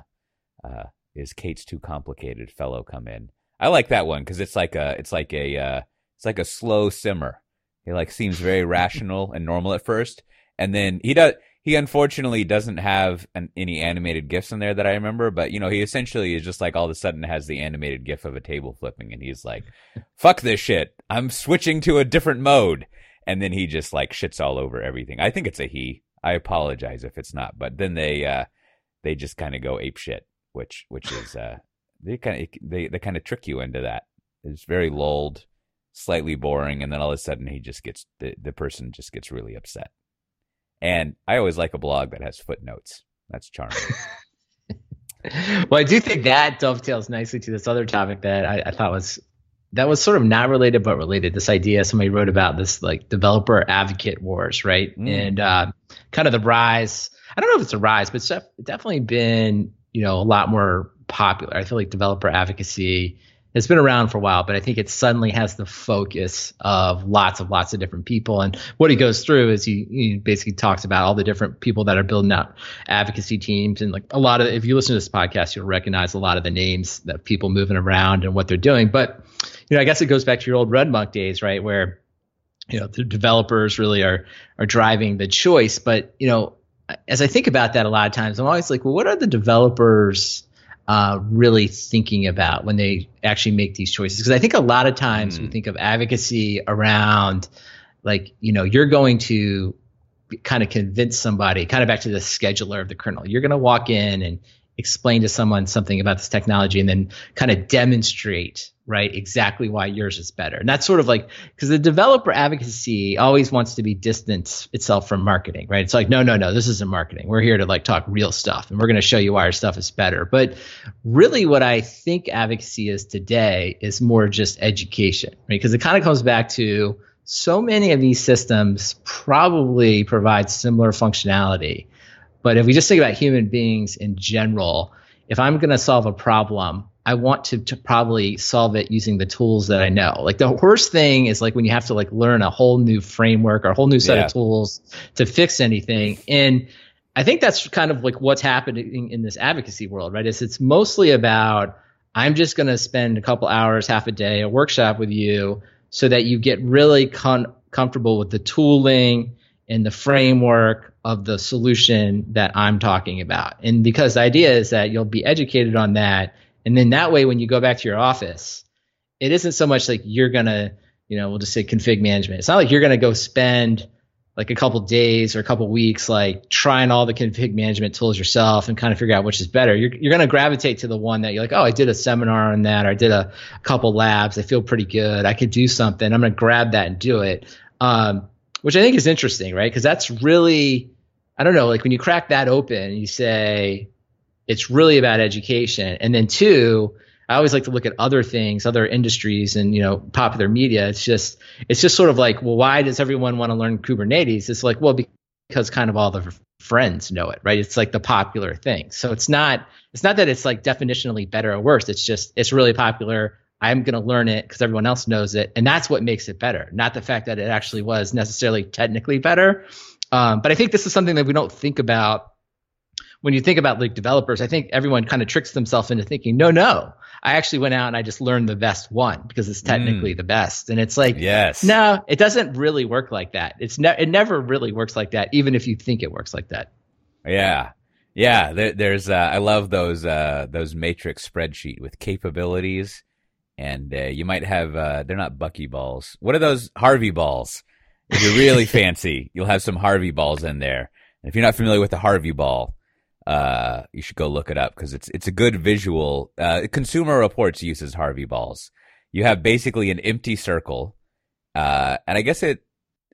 uh, is K8s too complicated fellow come in. I like that one because it's like a it's like a uh, it's like a slow simmer. He like seems very rational and normal at first, and then he does he unfortunately doesn't have an, any animated gifs in there that I remember, but you know, he essentially is just like all of a sudden has the animated gif of a table flipping and he's like, fuck this shit. I'm switching to a different mode. And then he just like shits all over everything. I think it's a he. I apologize if it's not, but then they, uh, they just kind of go ape shit, which, which is, uh, they kind of, they, they kind of trick you into that. It's very lulled, slightly boring. And then all of a sudden he just gets, the, the person just gets really upset. And I always like a blog that has footnotes. That's charming. well, I do think that dovetails nicely to this other topic that I, I, thought was that was sort of not related but related. This idea somebody wrote about this like developer advocate wars, right? Mm. And uh, kind of the rise. I don't know if it's a rise, but it's definitely been you know a lot more popular. I feel like developer advocacy it's been around for a while, but I think it suddenly has the focus of lots of lots of different people. And what he goes through is he, he basically talks about all the different people that are building out advocacy teams and like a lot of if you listen to this podcast, you'll recognize a lot of the names that people moving around and what they're doing. But you know, I guess it goes back to your old RedMonk days, right? Where you know the developers really are are driving the choice. But you know, as I think about that a lot of times, I'm always like, well, what are the developers uh, really thinking about when they actually make these choices. Because I think a lot of times mm. we hmm. think of advocacy around, like, you know, you're going to kind of convince somebody, kind of back to the scheduler of the kernel. You're going to walk in and explain to someone something about this technology and then kind of demonstrate right? Exactly why yours is better. And that's sort of like because the developer advocacy always wants to be distance itself from marketing right? It's like no no no this isn't marketing. We're here to like talk real stuff and we're going to show you why our stuff is better. But really what i think advocacy is today is more just education right? Because it kind of comes back to so many of these systems probably provide similar functionality but if we just think about human beings in general, if I'm going to solve a problem, I want to, to probably solve it using the tools that I know. Like the worst thing is like when you have to like learn a whole new framework or a whole new set Yeah. of tools to fix anything. And I think that's kind of like what's happening in this advocacy world, right? Is it's mostly about I'm just going to spend a couple hours, half a day, a workshop with you so that you get really con- comfortable with the tooling and the framework of the solution that I'm talking about. And because the idea is that you'll be educated on that. And then that way, when you go back to your office, it isn't so much like you're going to, you know, we'll just say config management. It's not like you're going to go spend like a couple days or a couple weeks, like trying all the config management tools yourself and kind of figure out which is better. You're, you're going to gravitate to the one that you're like, oh, I did a seminar on that, or I did a, a couple labs. I feel pretty good. I could do something. I'm going to grab that and do it. Um, which I think is interesting, right? Because that's really, I don't know, like when you crack that open, you say it's really about education. And then two, I always like to look at other things, other industries and, you know, popular media. It's just, it's just sort of like, well, why does everyone want to learn Kubernetes? It's like, well, because kind of all the friends know it, right? It's like the popular thing. So it's not, it's not that it's like definitionally better or worse. It's just, it's really popular. I'm going to learn it because everyone else knows it. And that's what makes it better, not the fact that it actually was necessarily technically better. Um, but I think this is something that we don't think about when you think about like developers. I think everyone kind of tricks themselves into thinking, no, no, I actually went out and I just learned the best one because it's technically the best. And it's like, Yes. no, it doesn't really work like that. It's ne- it never really works like that, even if you think it works like that. Yeah. Yeah. There, there's, uh, I love those, uh, those matrix spreadsheet with capabilities. And, uh, you might have, uh, they're not Bucky balls. What are those Harvey balls? If you're really fancy, you'll have some Harvey balls in there. And if you're not familiar with the Harvey ball, uh, you should go look it up because it's, it's a good visual. Uh, Consumer Reports uses Harvey balls. You have basically an empty circle. Uh, and I guess it,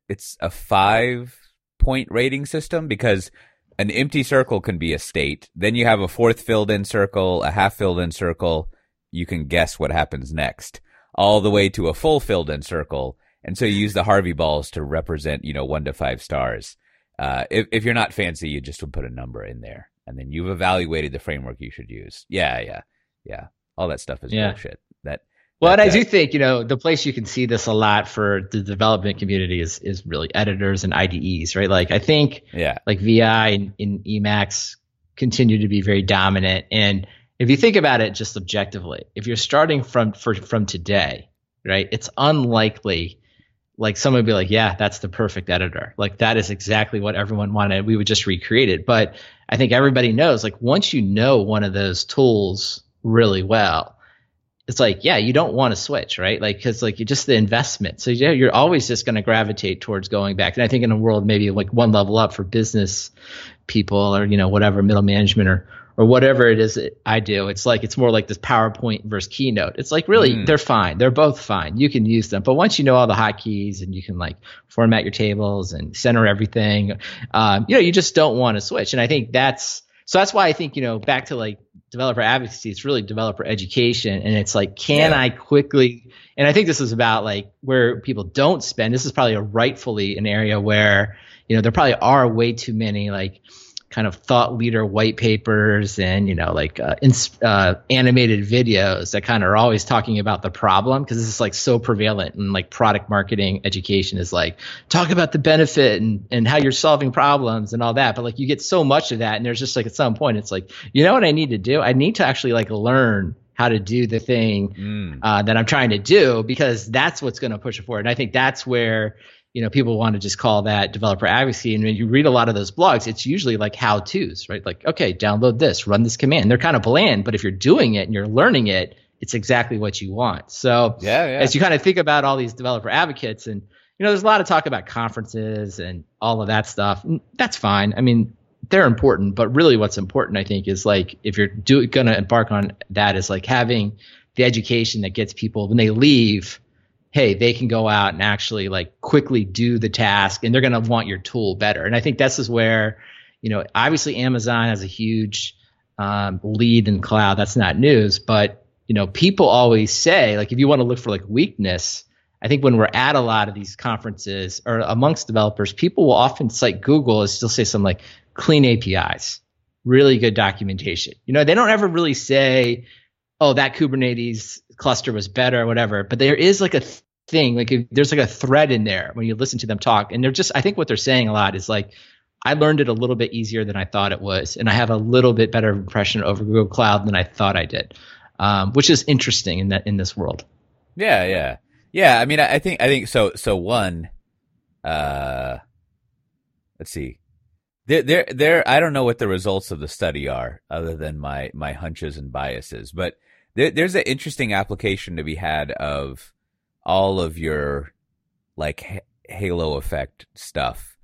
it's a five point rating system because an empty circle can be a state. Then you have a fourth filled in circle, a half filled in circle. You can guess what happens next, all the way to a full filled in circle. And so you use the Harvey balls to represent, you know, one to five stars. Uh, if, if you're not fancy, you just would put a number in there and then you've evaluated the framework you should use. Yeah, yeah, yeah. All that stuff is Yeah. bullshit. That Well, and I do think you know the place you can see this a lot for the development community is is really editors and IDEs, right? Like I think yeah, like VI and, and Emacs continue to be very dominant. And if you think about it just objectively, if you're starting from for, from today, right, it's unlikely like someone would be like, yeah, that's the perfect editor. Like that is exactly what everyone wanted. We would just recreate it. But I think everybody knows like once you know one of those tools really well, it's like, yeah, you don't want to switch, right? Like, cause like you just the investment. So yeah, you're always just going to gravitate towards going back. And I think in a world maybe like one level up for business people or, you know, whatever middle management or, or whatever it is that I do, it's like, it's more like this PowerPoint versus Keynote. It's like really, Mm. they're fine. They're both fine. You can use them. But once you know all the hotkeys and you can like format your tables and center everything, um, you know, you just don't want to switch. And I think that's, so that's why I think, you know, back to like developer advocacy, it's really developer education. And it's like, can Yeah. I quickly, and I think this is about like where people don't spend. This is probably a rightfully an area where, you know, there probably are way too many like kind of thought leader white papers and, you know, like uh, ins- uh, animated videos that kind of are always talking about the problem because this is like so prevalent and like product marketing education is like talk about the benefit and, and how you're solving problems and all that. But like you get so much of that. And there's just like at some point, it's like, you know what I need to do? I need to actually like learn how to do the thing Mm. uh, that I'm trying to do because that's what's going to push it forward. And I think that's where you know people want to just call that developer advocacy. And when you read a lot of those blogs, it's usually like how tos, right? Like okay, download this, run this command. They're kind of bland, but if you're doing it and you're learning it, it's exactly what you want. So yeah, yeah. as you kind of think about all these developer advocates and you know there's a lot of talk about conferences and all of that stuff that's fine i mean they're important but really what's important i think is like if you're do, gonna embark on that is like having the education that gets people when they leave hey they can go out and actually like quickly do the task and they're gonna want your tool better and i think this is where you know obviously amazon has a huge um, lead in cloud that's not news but you know people always say like if you want to look for like weakness I think when we're at a lot of these conferences or amongst developers, people will often cite Google as still say something like clean APIs, really good documentation. You know, they don't ever really say oh, that Kubernetes cluster was better or whatever. But there is like a thing, like there's like a thread in there when you listen to them talk. And they're just, I think what they're saying a lot is like, I learned it a little bit easier than I thought it was. And I have a little bit better impression over Google Cloud than I thought I did, um, which is interesting in that, in this world. Yeah. Yeah. Yeah. I mean, I think, I think so. So one, uh, let's see. There, there, there. I don't know what the results of the study are, other than my my hunches and biases. But there, there's an interesting application to be had of all of your like halo effect stuff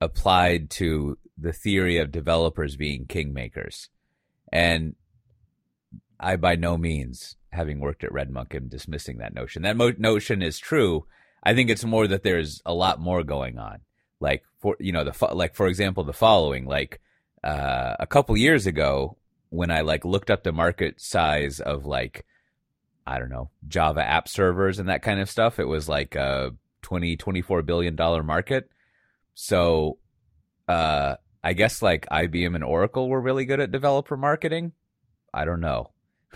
applied to the theory of developers being kingmakers, and I by no means, having worked at RedMonk, am dismissing that notion. That mo- notion is true. I think it's more that there's a lot more going on like for you know the like for example the following like uh, a couple years ago when I like looked up the market size of like I don't know Java app servers and that kind of stuff, it was like a 20 24 billion dollar market. So uh, I guess like IBM and Oracle were really good at developer marketing. I don't know.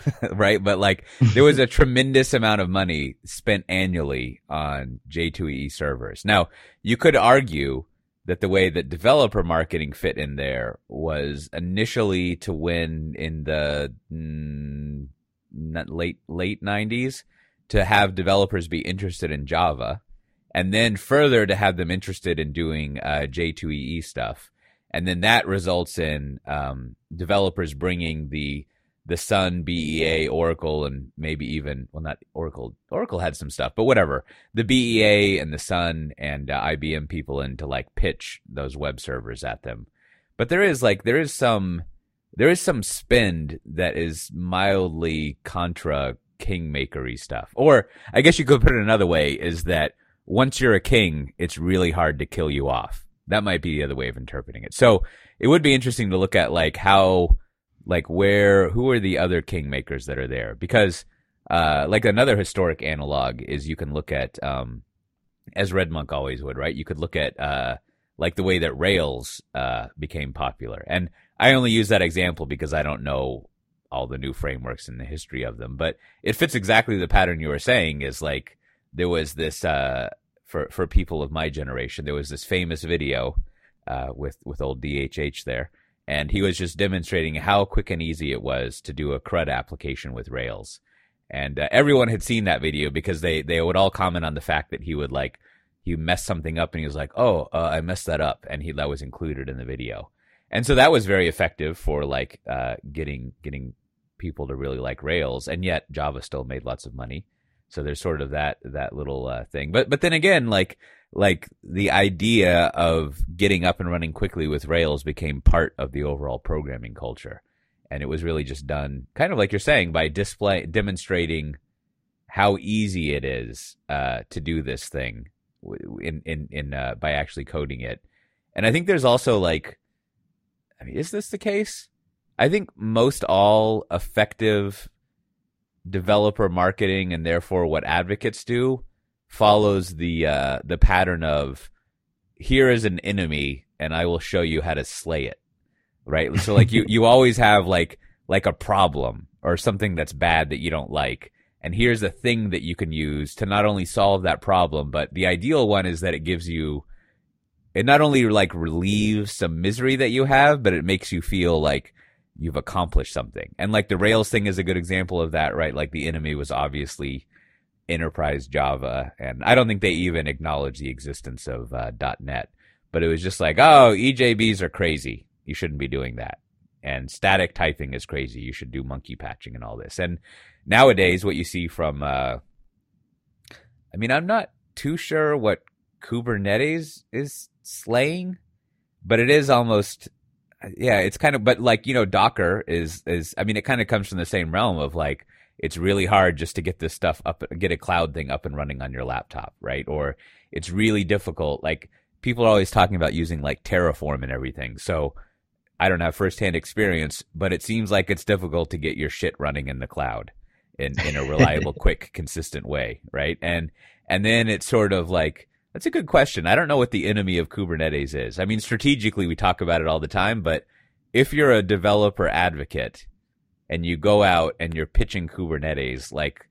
right? But like there was a tremendous amount of money spent annually on J2EE servers. Now, you could argue that the way that developer marketing fit in there was initially to win in the mm, late late 90s to have developers be interested in Java and then further to have them interested in doing uh, J2EE stuff. And then that results in um, developers bringing the the Sun, BEA, Oracle, and maybe even well, not Oracle. Oracle had some stuff, but whatever. The BEA and the Sun and uh, IBM people in to like pitch those web servers at them. But there is like there is some there is some spend that is mildly contra kingmakery stuff. Or I guess you could put it another way: is that once you're a king, it's really hard to kill you off. That might be the other way of interpreting it. So it would be interesting to look at like how like where who are the other kingmakers that are there? Because uh, like another historic analog is you can look at um, as RedMonk always would right? You could look at uh, like the way that rails uh, became popular. And i only use that example because i don't know all the new frameworks and the history of them but it fits exactly the pattern you were saying is like there was this uh, for for people of my generation there was this famous video uh, with with old dhh there and he was just demonstrating how quick and easy it was to do a CRUD application with Rails. And uh, everyone had seen that video because they they would all comment on the fact that he would like he messed something up and he was like, "Oh, uh, I messed that up," and he that was included in the video. And so that was very effective for like uh, getting getting people to really like Rails, and yet Java still made lots of money. So there's sort of that that little uh, thing. But but then again, like like the idea of getting up and running quickly with Rails became part of the overall programming culture. And it was really just done kind of like you're saying by display demonstrating how easy it is uh, to do this thing in in in uh, by actually coding it. And I think there's also like, I mean, is this the case? I think most all effective developer marketing and therefore what advocates do follows the uh, the pattern of here is an enemy and I will show you how to slay it. Right? So like you you always have like like a problem or something that's bad that you don't like. And here's a thing that you can use to not only solve that problem, but the ideal one is that it gives you it not only like relieves some misery that you have, but it makes you feel like you've accomplished something. And like the Rails thing is a good example of that, right? Like the enemy was obviously enterprise Java, and I don't think they even acknowledge the existence of uh, .NET. But it was just like, oh, EJBs are crazy. You shouldn't be doing that. And static typing is crazy. You should do monkey patching and all this. And nowadays, what you see from, uh, I mean, I'm not too sure what Kubernetes is slaying, but it is almost yeah, it's kind of, but like, you know, Docker is, is, I mean, it kind of comes from the same realm of like, it's really hard just to get this stuff up, get a cloud thing up and running on your laptop, right? Or it's really difficult. Like people are always talking about using like Terraform and everything. So I don't have firsthand experience, but it seems like it's difficult to get your shit running in the cloud in, in a reliable, quick, consistent way, right? And, and then it's sort of like, that's a good question. I don't know what the enemy of Kubernetes is. I mean, strategically, we talk about it all the time, but if you're a developer advocate and you go out and you're pitching Kubernetes, like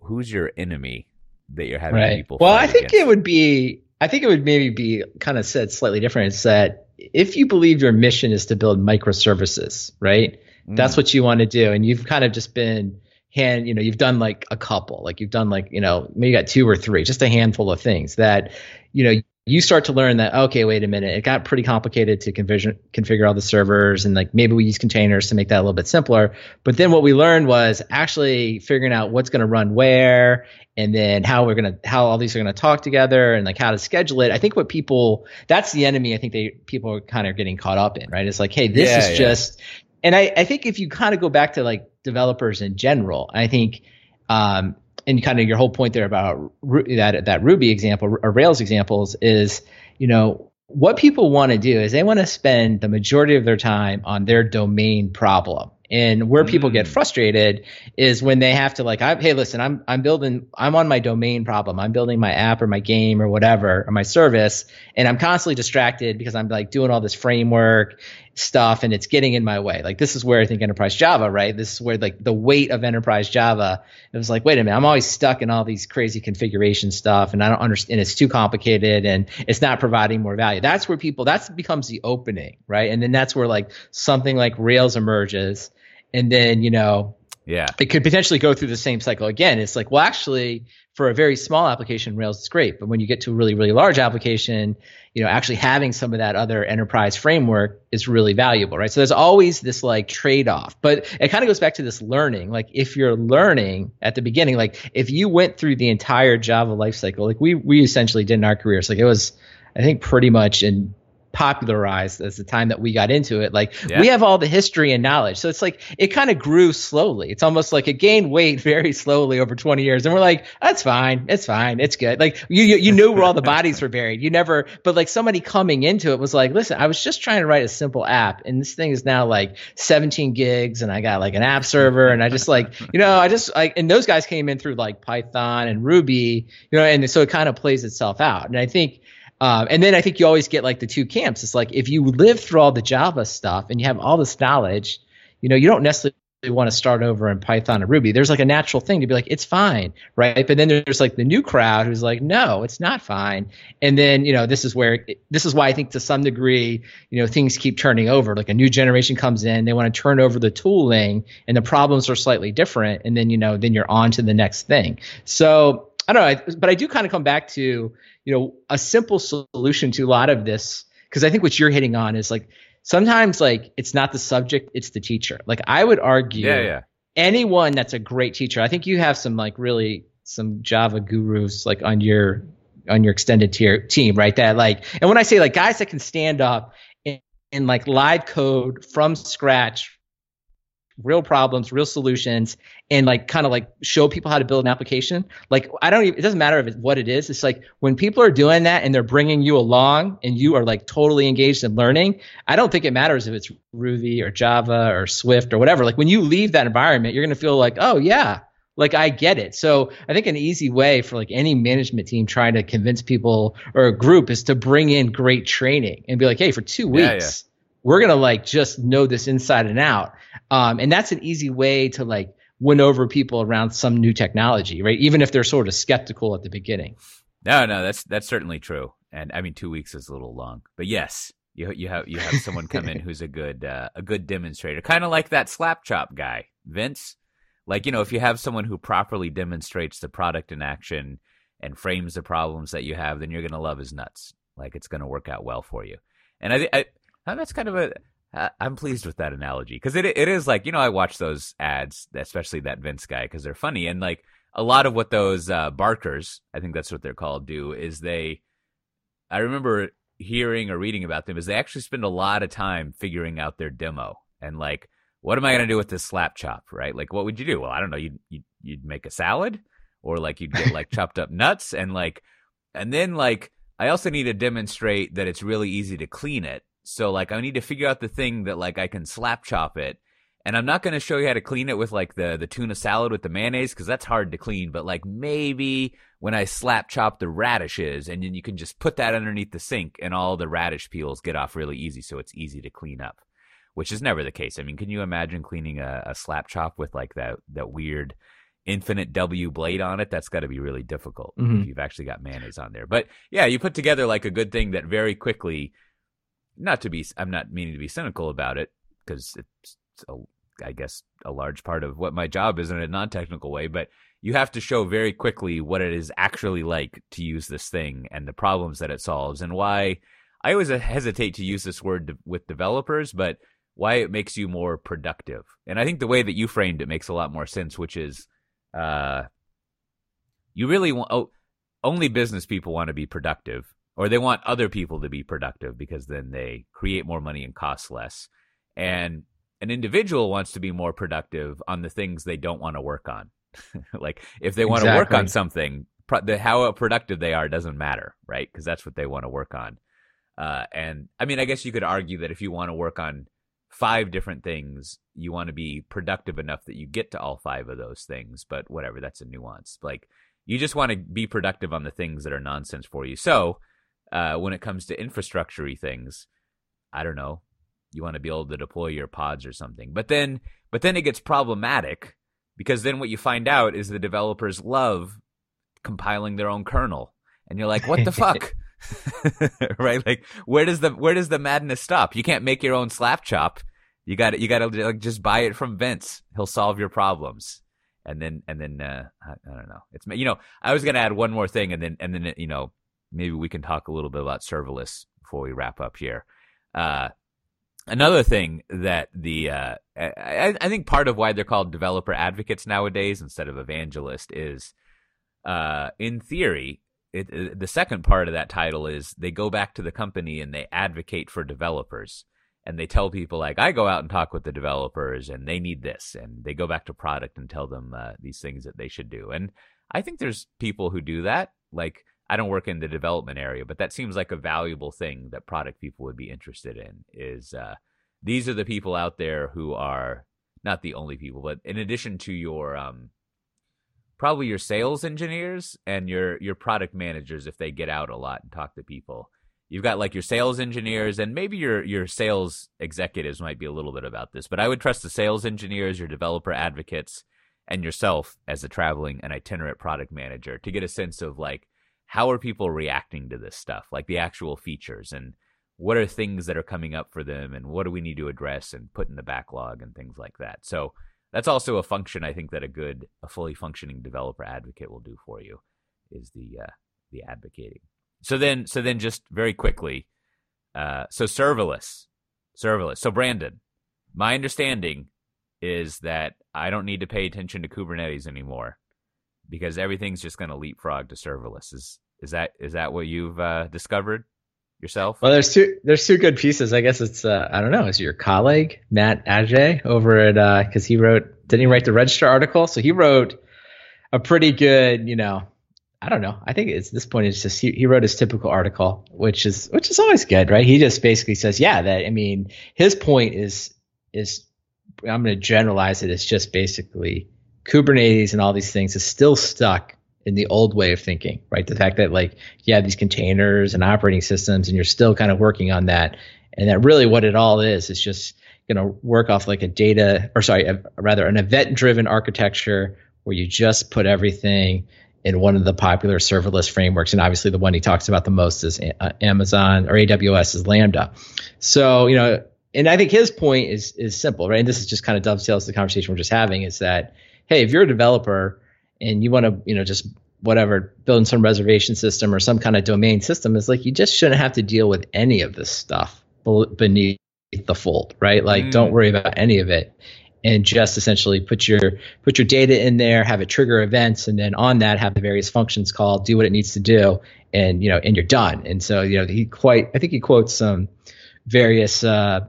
who's your enemy that you're having right. people? Well, I think against? it would be. I think it would maybe be kind of said slightly different. It's that if you believe your mission is to build microservices, right? Mm. That's what you want to do, and you've kind of just been hand. You know, you've done like a couple, like you've done like you know maybe you got two or three, just a handful of things that you know you start to learn that okay wait a minute it got pretty complicated to configure configure all the servers and like maybe we use containers to make that a little bit simpler. But then what we learned was actually figuring out what's going to run where and then how we're going to how all these are going to talk together and like how to schedule it. I think what people that's the enemy i think they people are kind of getting caught up in right? It's like hey this Yeah, is yeah. just and I, I think if you kind of go back to like developers in general i think um, and kind of your whole point there about that that Ruby example or Rails examples is, you know, what people want to do is they want to spend the majority of their time on their domain problem. And where people get Mm. frustrated is when they have to like, I, hey, listen, I'm I'm building, I'm on my domain problem. I'm building my app or my game or whatever or my service, and I'm constantly distracted because I'm like doing all this framework stuff and it's getting in my way. Like this is where I think enterprise Java, right? This is where like the weight of enterprise Java. It was like, wait a minute, I'm always stuck in all these crazy configuration stuff and I don't understand. It's too complicated and it's not providing more value. That's where people, that becomes the opening, right? And then that's where like something like Rails emerges. And then, you know, yeah, it could potentially go through the same cycle again. It's like, well, actually, for a very small application, Rails is great, but when you get to a really, really large application, you know, actually having some of that other enterprise framework is really valuable, right? So there's always this like trade-off, but it kind of goes back to this learning. Like if you're learning at the beginning, like if you went through the entire Java lifecycle, like we we essentially did in our careers, like it was, I think, pretty much in popularized as the time that we got into it. Like Yeah. we have all the history and knowledge. So it's like it kind of grew slowly. It's almost like it gained weight very slowly over 20 years. And we're like, that's fine. It's fine. It's good. Like you you, you knew where all the bodies were buried. You never but like somebody coming into it was like, listen, I was just trying to write a simple app and this thing is now like 17 gigs and I got like an app server and I just like, you know, I just like and those guys came in through like Python and Ruby, you know, and so it kind of plays itself out. And I think um, and then I think you always get like the two camps. It's like if you live through all the Java stuff and you have all this knowledge, you know, you don't necessarily want to start over in Python or Ruby. There's like a natural thing to be like, it's fine, right? But then there's like the new crowd who's like, no, it's not fine. And then, you know, this is where, this is why I think to some degree, you know, things keep turning over. Like a new generation comes in, they want to turn over the tooling and the problems are slightly different. And then, you know, then you're on to the next thing. So I don't know, I, but I do kind of come back to, you know, a simple solution to a lot of this, because I think what you're hitting on is like sometimes like it's not the subject, it's the teacher. Like I would argue yeah, yeah. anyone that's a great teacher, I think you have some like really some Java gurus like on your on your extended tier team, right? That like, and when I say like guys that can stand up and, and like live code from scratch, real problems, real solutions, and like kind of like show people how to build an application. Like I don't even, it doesn't matter if it's what it is. It's like when people are doing that and they're bringing you along and you are like totally engaged in learning, I don't think it matters if it's Ruby or Java or Swift or whatever. Like when you leave that environment, you're going to feel like, oh yeah, like I get it. So I think an easy way for like any management team trying to convince people or a group is to bring in great training and be like, hey, for two weeks, Yeah, yeah. We're gonna like just know this inside and out. Um, and that's an easy way to like win over people around some new technology, right? Even if they're sort of skeptical at the beginning. No, no, that's that's certainly true. And I mean, two weeks is a little long, but yes, you you have you have someone come in who's a good uh, a good demonstrator, kind of like that slap chop guy, Vince. Like you know, if you have someone who properly demonstrates the product in action and frames the problems that you have, then you're gonna love his nuts. Like it's gonna work out well for you. And I, I that's kind of a uh, I'm pleased with that analogy because it it is like you know I watch those ads, especially that Vince guy, because they're funny and like a lot of what those uh, barkers, I think that's what they're called, do is they. I remember hearing or reading about them is they actually spend a lot of time figuring out their demo and like, what am I going to do with this slap chop, right? Like, what would you do? Well, I don't know. You'd you'd, you'd make a salad, or like you'd get like chopped up nuts and like, and then like I also need to demonstrate that it's really easy to clean it. So like I need to figure out the thing that like I can slap chop it and I'm not going to show you how to clean it with like the the tuna salad with the mayonnaise because that's hard to clean. But like maybe when I slap chop the radishes, and then you can just put that underneath the sink, and all the radish peels get off really easy, so it's easy to clean up. which is never the case. I mean, can you imagine cleaning a, a slap chop with like that that weird infinite W blade on it? That's got to be really difficult Mhm. if you've actually got mayonnaise on there. But yeah, you put together like a good thing that very quickly. Not to be, I'm not meaning to be cynical about it because it's, a, I guess, a large part of what my job is in a non-technical way. But you have to show very quickly what it is actually like to use this thing and the problems that it solves and why I always hesitate to use this word with developers, but why it makes you more productive. And I think the way that you framed it makes a lot more sense, which is, uh, you really want, oh, only business people want to be productive or they want other people to be productive because then they create more money and cost less. And an individual wants to be more productive on the things they don't want to work on. like if they want to work on something, pro- the, how productive they are doesn't matter, right? Because that's what they want to work on. Uh, and I mean, I guess you could argue that if you want to work on five different things, you want to be productive enough that you get to all five of those things. But whatever, that's a nuance. Like you just want to be productive on the things that are nonsense for you. So uh, when it comes to infrastructure things, I don't know, you want to be able to deploy your pods or something. But then, but then it gets problematic because then what you find out is the developers love compiling their own kernel, and you're like, what the fuck? right? Like, where does the where does the madness stop? You can't make your own slap chop. You got you got to like, just buy it from Vince. He'll solve your problems. And then and then uh, I, I don't know. It's you know I was gonna add one more thing, and then and then you know maybe we can talk a little bit about serverless before we wrap up here. Uh, another thing that the uh, I, I think part of why they're called developer advocates nowadays instead of evangelist is uh, in theory it, it- the second part of that title is they go back to the company and they advocate for developers. And they tell people like I go out and talk with the developers and they need this. And they go back to product and tell them uh, these things that they should do. And I think there's people who do that. Like I don't work in the development area but that seems like a valuable thing that product people would be interested in is uh, these are the people out there who are not the only people but in addition to your um, probably your sales engineers and your your product managers if they get out a lot and talk to people. You've got like your sales engineers and maybe your your sales executives might be a little bit about this, but I would trust the sales engineers, your developer advocates, and yourself as a traveling and itinerant product manager to get a sense of like how are people reacting to this stuff, like the actual features and what are things that are coming up for them and what do we need to address and put in the backlog and things like that. So that's also a function I think that a good, a fully functioning developer advocate will do for you, is the uh, the advocating. So then, so then, just very quickly, uh, so serverless, serverless. So Brandon, my understanding is that I don't need to pay attention to Kubernetes anymore because everything's just going to leapfrog to serverless. Is is that is that what you've uh, discovered yourself? Well, there's two there's two good pieces. I guess it's uh, I don't know. Is your colleague Matt Asay over at because he wrote didn't he write the Register article? So he wrote a pretty good you know I don't know. I think it's this point it's just he, he wrote his typical article, which is which is always good, right? He just basically says, yeah, that I mean his point is is I'm going to generalize it. It's just basically Kubernetes and all these things is still stuck in the old way of thinking, right? The fact that like you have these containers and operating systems and you're still kind of working on that. And that really what it all is is just going to work off like a data or sorry, a, rather an event driven architecture where you just put everything in one of the popular serverless frameworks. And obviously the one he talks about the most is uh, Amazon or AWS is Lambda. So, you know, and I think his point is is simple, right? And this is just kind of dovetails the conversation we're just having is that, hey, if you're a developer and you want to, you know, just whatever, build some reservation system or some kind of domain system, it's like you just shouldn't have to deal with any of this stuff beneath the fold, right? Like, Mm. don't worry about any of it, and just essentially put your put your data in there, have it trigger events, and then on that have the various functions called, do what it needs to do, and you know, and you're done. And so, you know, he quite, I think he quotes some various. uh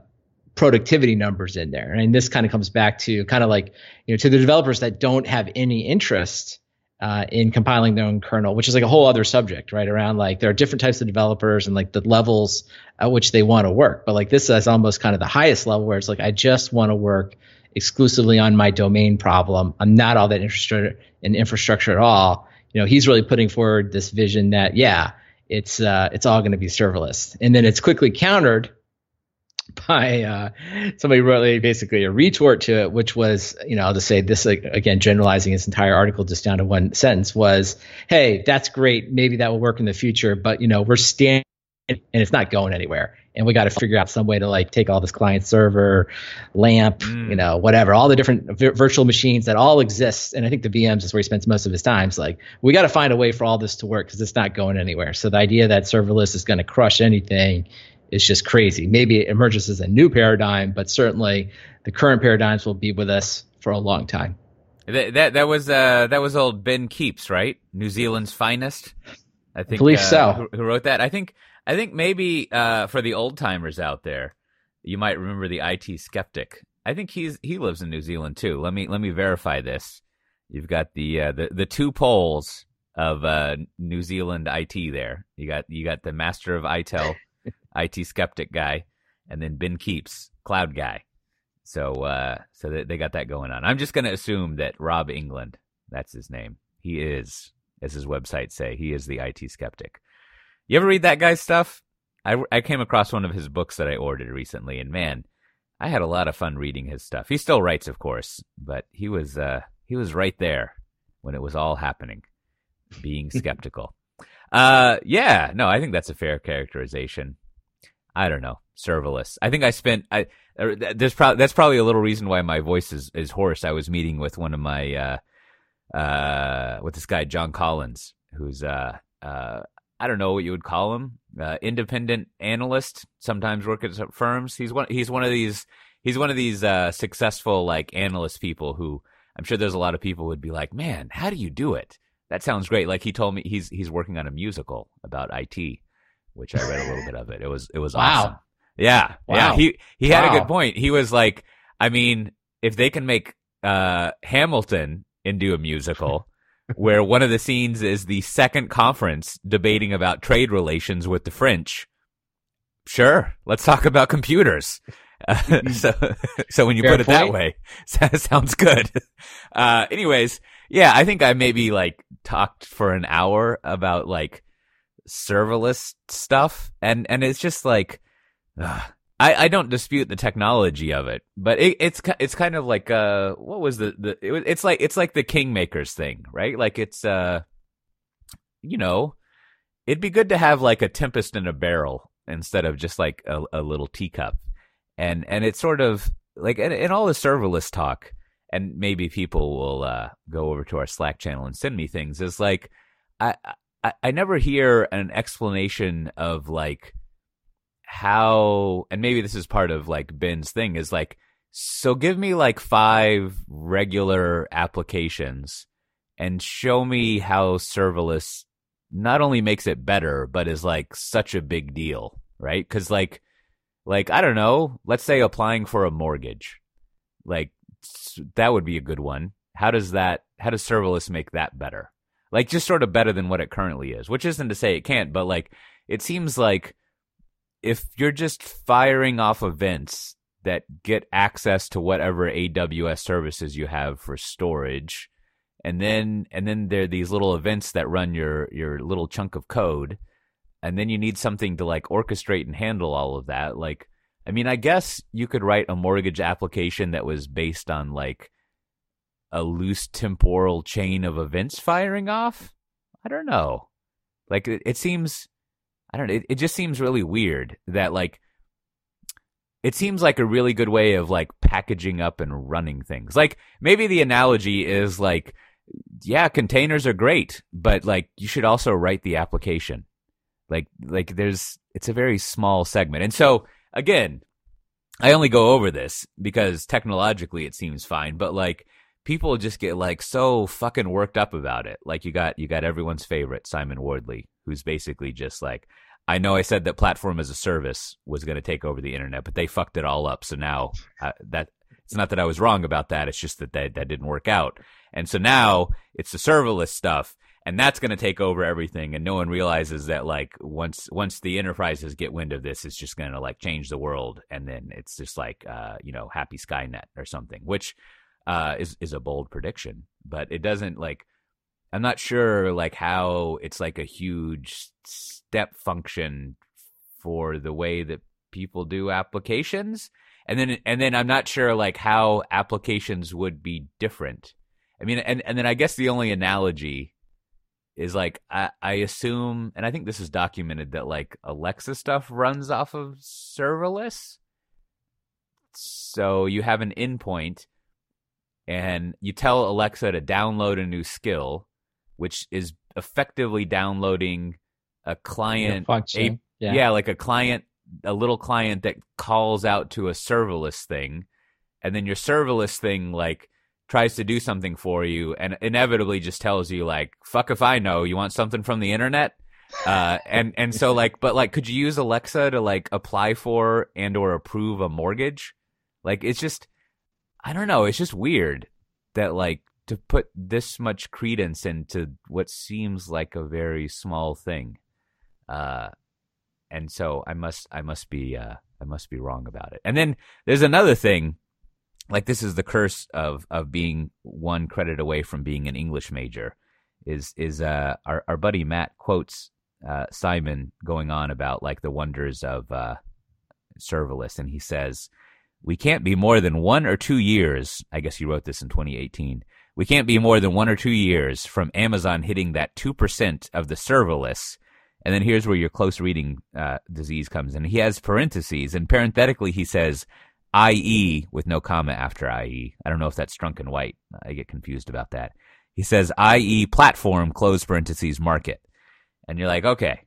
productivity numbers in there. And this kind of comes back to kind of like, you know, to the developers that don't have any interest uh, in compiling their own kernel, which is like a whole other subject, right? Around like there are different types of developers and like the levels at which they want to work. But like this is almost kind of the highest level where it's like, I just want to work exclusively on my domain problem. I'm not all that interested in infrastructure at all. You know, he's really putting forward this vision that, yeah, it's uh, it's all going to be serverless. And then it's quickly countered by uh, somebody wrote basically a retort to it, which was, you know, I'll just say this again, generalizing his entire article just down to one sentence was, "Hey, that's great. Maybe that will work in the future, but you know, we're standing and it's not going anywhere, and we got to figure out some way to like take all this client server, LAMP, mm. you know, whatever, all the different virtual machines that all exist. And I think the VMs is where he spends most of his time. It's like we got to find a way for all this to work because it's not going anywhere. So the idea that serverless is going to crush anything is just crazy. Maybe it emerges as a new paradigm, but certainly the current paradigms will be with us for a long time. That that, that was uh, that was old Ben Kepes, right? New Zealand's finest. I think. I believe uh, so. Who, who, wrote that? I think. I think maybe uh, for the old timers out there, you might remember the IT skeptic. I think he's he lives in New Zealand too. Let me let me verify this. You've got the uh, the the two poles of uh, New Zealand IT there. You got you got the master of ITIL IT skeptic guy, and then Ben Kepes, cloud guy. So uh, so they, they got that going on. I'm just going to assume that Rob England, that's his name. He is, as his website say, he is the IT skeptic. You ever read that guy's stuff? I, I came across one of his books that I ordered recently, and man, I had a lot of fun reading his stuff. He still writes, of course, but he was uh, he was right there when it was all happening, being skeptical. uh, yeah, no, I think that's a fair characterization. I don't know, serverless. I think I spent I er, there's probably that's probably a little reason why my voice is is hoarse. I was meeting with one of my uh uh with this guy John Collins, who's uh uh I don't know what you would call him, uh, independent analyst. Sometimes work at firms. He's one. He's one of these. He's one of these uh, successful like analyst people who I'm sure there's a lot of people would be like, man, how do you do it? That sounds great. Like he told me he's he's working on a musical about IT which I read a little bit of it. It was it was wow. awesome. Yeah, wow. yeah. He he had wow. a good point. He was like, I mean, if they can make uh, Hamilton into a musical, where one of the scenes is the second conference debating about trade relations with the French, sure, let's talk about computers. Uh, so, so when you Fair put it point. that way, that sounds good. Uh, anyways, yeah, I think I maybe like talked for an hour about like serverless stuff, and and it's just like, I I don't dispute the technology of it, but it, it's it's kind of like uh what was the the it, it's like it's like the kingmakers thing, right? Like it's uh you know it'd be good to have like a tempest in a barrel instead of just like a, a little teacup, and and it's sort of like in, in all the serverless talk and maybe people will uh, go over to our Slack channel and send me things. Is like I I, I never hear an explanation of like how, and maybe this is part of like Ben's thing is like, so give me like five regular applications and show me how serverless not only makes it better, but is like such a big deal, right? Cause like, like, I don't know, let's say applying for a mortgage, like that would be a good one. How does that, how does serverless make that better? Like just sort of better than what it currently is, which isn't to say it can't, but like it seems like if you're just firing off events that get access to whatever AWS services you have for storage, and then and then there are these little events that run your your little chunk of code, and then you need something to like orchestrate and handle all of that. Like, I mean, I guess you could write a mortgage application that was based on like a loose temporal chain of events firing off? I don't know. Like it, it seems I don't know, it, it just seems really weird that like it seems like a really good way of like packaging up and running things. Like maybe the analogy is like yeah, containers are great, but like you should also write the application. Like like there's it's a very small segment. And so again, I only go over this because technologically it seems fine, but like people just get like so fucking worked up about it. Like you got you got everyone's favorite Simon Wardley, who's basically just like, I know I said that platform as a service was going to take over the internet, but they fucked it all up. So now uh, that it's not that I was wrong about that. It's just that that, that didn't work out. And so now it's the serverless stuff and that's going to take over everything and no one realizes that like once once the enterprises get wind of this it's just going to like change the world and then it's just like uh you know happy skynet or something which uh, is is a bold prediction, but it doesn't like. I'm not sure like how it's like a huge step function for the way that people do applications. And then and then I'm not sure like how applications would be different. I mean, and and then I guess the only analogy is like I, I assume, and I think this is documented that like Alexa stuff runs off of serverless. So you have an endpoint, and you tell Alexa to download a new skill, which is effectively downloading a client a a, yeah. yeah, like a client, a little client that calls out to a serverless thing, and then your serverless thing like tries to do something for you and inevitably just tells you like fuck if i know. You want something from the internet? Uh and and so like but like could you use alexa to like apply for and or approve a mortgage? Like it's just i don't know it's just weird that like to put this much credence into what seems like a very small thing uh and so i must i must be uh i must be wrong about it and then there's another thing like this is the curse of of being one credit away from being an English major. Is is uh our our buddy Matt quotes uh, Simon going on about like the wonders of uh, serverless, and he says, "We can't be more than one or two years." I guess he wrote this in 2018. We can't be more than one or two years from Amazon hitting that two percent of the serverless. And then here's where your close reading uh, disease comes in. He has parentheses, and parenthetically he says, IE with no comma after IE. I don't know if that's Strunk White. I get confused about that. He says IE platform close parentheses market. And you're like, okay.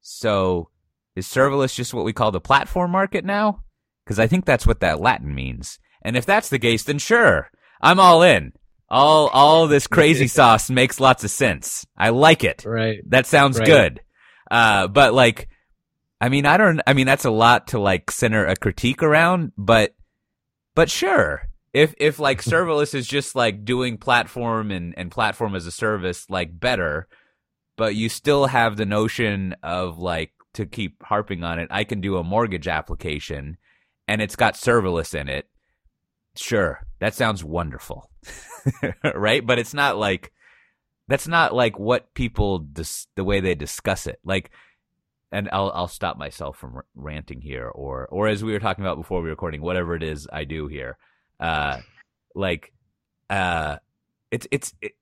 So is serverless just what we call the platform market now? Because I think that's what that Latin means. And if that's the case, then sure, I'm all in. All all this crazy sauce makes lots of sense. I like it. Right. That sounds right. good. Uh, but like I mean, I don't. I mean, that's a lot to like center a critique around, but but sure. If if like serverless is just like doing platform and and platform as a service like better, but you still have the notion of like to keep harping on it. I can do a mortgage application, and it's got serverless in it. Sure, that sounds wonderful, right? But it's not like that's not like what people dis- the way they discuss it. Like and I'll I'll stop myself from ranting here, or or as we were talking about before we were recording, whatever it is I do here, uh, like, uh, it's it's. It,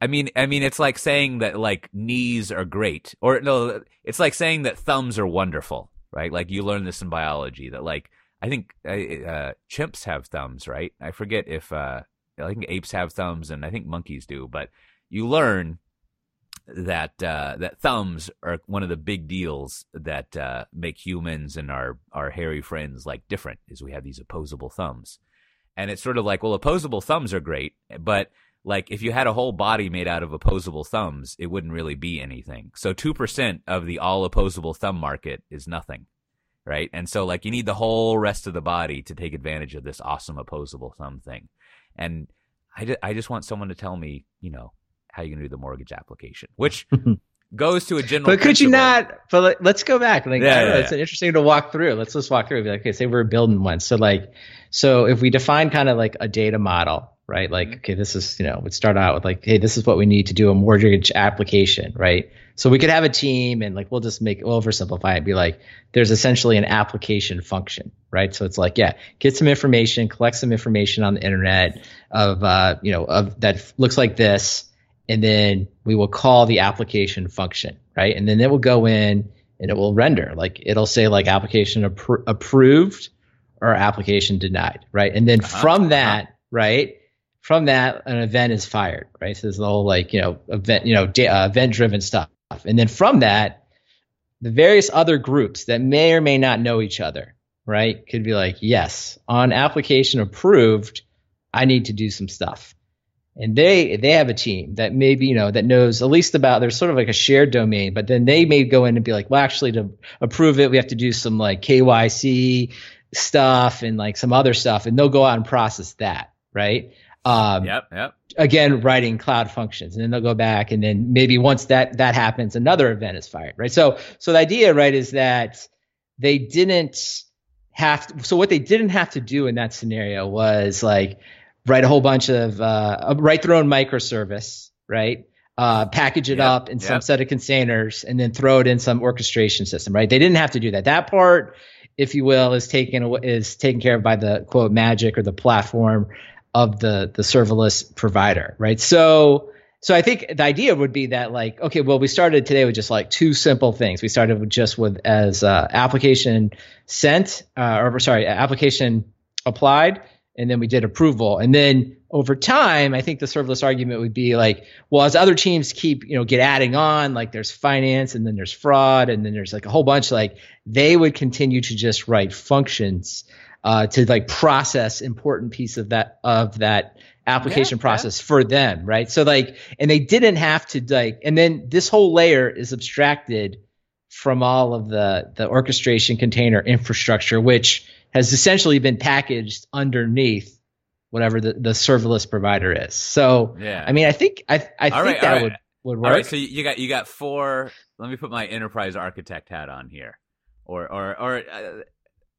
I mean, I mean, it's like saying that like knees are great, or no, it's like saying that thumbs are wonderful, right? Like you learn this in biology that like I think uh, uh chimps have thumbs, right? I forget if uh, I think apes have thumbs, and I think monkeys do, but you learn that uh, that thumbs are one of the big deals that uh, make humans and our our hairy friends like different. Is we have these opposable thumbs, and it's sort of like well, opposable thumbs are great, but like if you had a whole body made out of opposable thumbs, it wouldn't really be anything. So two percent of the all opposable thumb market is nothing, right? And so like you need the whole rest of the body to take advantage of this awesome opposable thumb thing, and I, I just want someone to tell me, you know, how you going to do the mortgage application, which goes to a general. But could principle. you not? But let's go back. Like, yeah, yeah, yeah, it's interesting to walk through. Let's just walk through. Be like, okay, say we're building one. So like, so if we define kind of like a data model, right? Like, mm-hmm. okay, this is you know, we start out with like, hey, this is what we need to do a mortgage application, right? So we could have a team and like we'll just make we'll oversimplify it. Be like, there's essentially an application function, right? So it's like, yeah, get some information, collect some information on the internet of uh, you know, of that looks like this and then we will call the application function, right? And then it will go in and it will render. Like it'll say like application appro- approved or application denied, right? And then uh-huh. from uh-huh. that, right? From that, an event is fired, right? So there's the whole like you know event, you know, da- uh, event-driven stuff. And then from that, the various other groups that may or may not know each other, right, could be like, yes, on application approved, I need to do some stuff. And they they have a team that maybe you know that knows at least about there's sort of like a shared domain but then they may go in and be like well actually to approve it we have to do some like kyc stuff and like some other stuff and they'll go out and process that right um, yep yep again writing cloud functions and then they'll go back and then maybe once that that happens another event is fired right so so the idea right is that they didn't have to, so what they didn't have to do in that scenario was like write a whole bunch of uh, write their own microservice, right? Uh, package it yep, up in yep. some set of containers and then throw it in some orchestration system, right? They didn't have to do that. That part if you will, is taken is taken care of by the quote magic or the platform of the the serverless provider, right? So so I think the idea would be that like okay, well we started today with just like two simple things. We started with just with as uh, application sent uh, or sorry application applied, and then we did approval, and then over time, I think the serverless argument would be like, well, as other teams keep, you know, get adding on, like there's finance and then there's fraud and then there's like a whole bunch, like they would continue to just write functions uh, to like process important piece of that of that application yeah, process yeah. for them, right? So like, and they didn't have to like, and then this whole layer is abstracted from all of the the orchestration container infrastructure, which has essentially been packaged underneath whatever the, the serverless provider is. So yeah, I mean, I think I I think right, that right. would would work. All right, so you got you got four. Let me put my enterprise architect hat on here, or or or uh,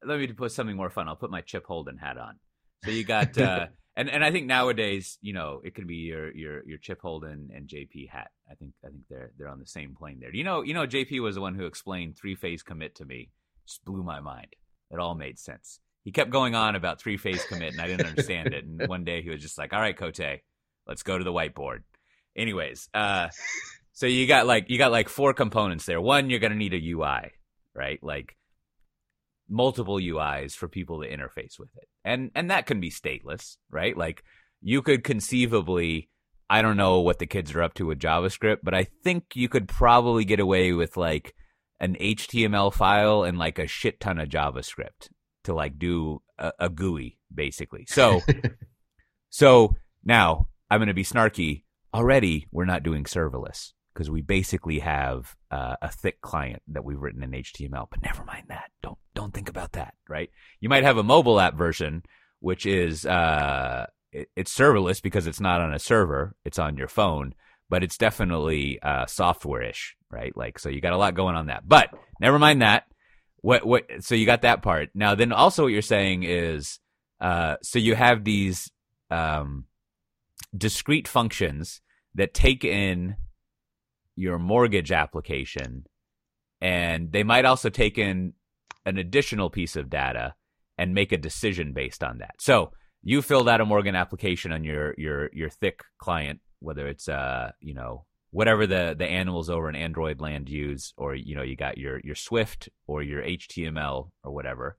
let me put something more fun. I'll put my Chip Holden hat on. So you got. uh And, and I think nowadays, you know, it could be your your your Chip Holden and JP hat. I think I think they're they're on the same plane there. You know, you know, JP was the one who explained three phase commit to me. Just blew my mind. It all made sense he kept going on about three phase commit, and I didn't understand it. And one day he was just like, "All right, Cote, let's go to the whiteboard." Anyways, uh, so you got like you got like four components there. One, you're gonna need a UI, right? Like multiple UIs for people to interface with it, and and that can be stateless, right? Like you could conceivably. I don't know what the kids are up to with JavaScript, but I think you could probably get away with like an HTML file and like a shit ton of JavaScript to like do a, a GUI basically. So, so now I'm going to be snarky. Already, we're not doing serverless because we basically have uh, a thick client that we've written in HTML. But never mind that. Don't don't think about that. Right? You might have a mobile app version, which is uh, it, it's serverless because it's not on a server. It's on your phone, but it's definitely uh, software-ish, right? Like so, you got a lot going on that. But never mind that. What what? So you got that part. Now, then also what you're saying is, uh, so you have these um, discrete functions that take in your mortgage application, and they might also take in an additional piece of data and make a decision based on that. So you filled out a mortgage application on your your your thick client, whether it's uh you know whatever the the animals over in Android land use, or you know, you got your your Swift or your HTML or whatever,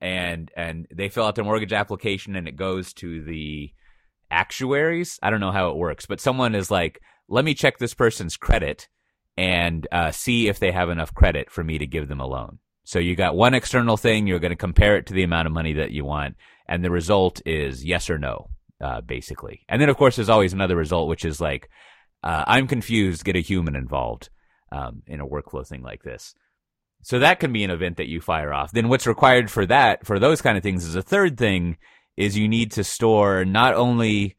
and and they fill out their mortgage application and it goes to the actuaries. I don't know how it works, but someone is like, let me check this person's credit and uh, see if they have enough credit for me to give them a loan. So you got one external thing, you're going to compare it to the amount of money that you want, and the result is yes or no, uh, basically. And then, of course, there's always another result, which is like, uh, I'm confused, get a human involved um, in a workflow thing like this. So that can be an event that you fire off. Then what's required for that, for those kind of things, is a third thing is you need to store not only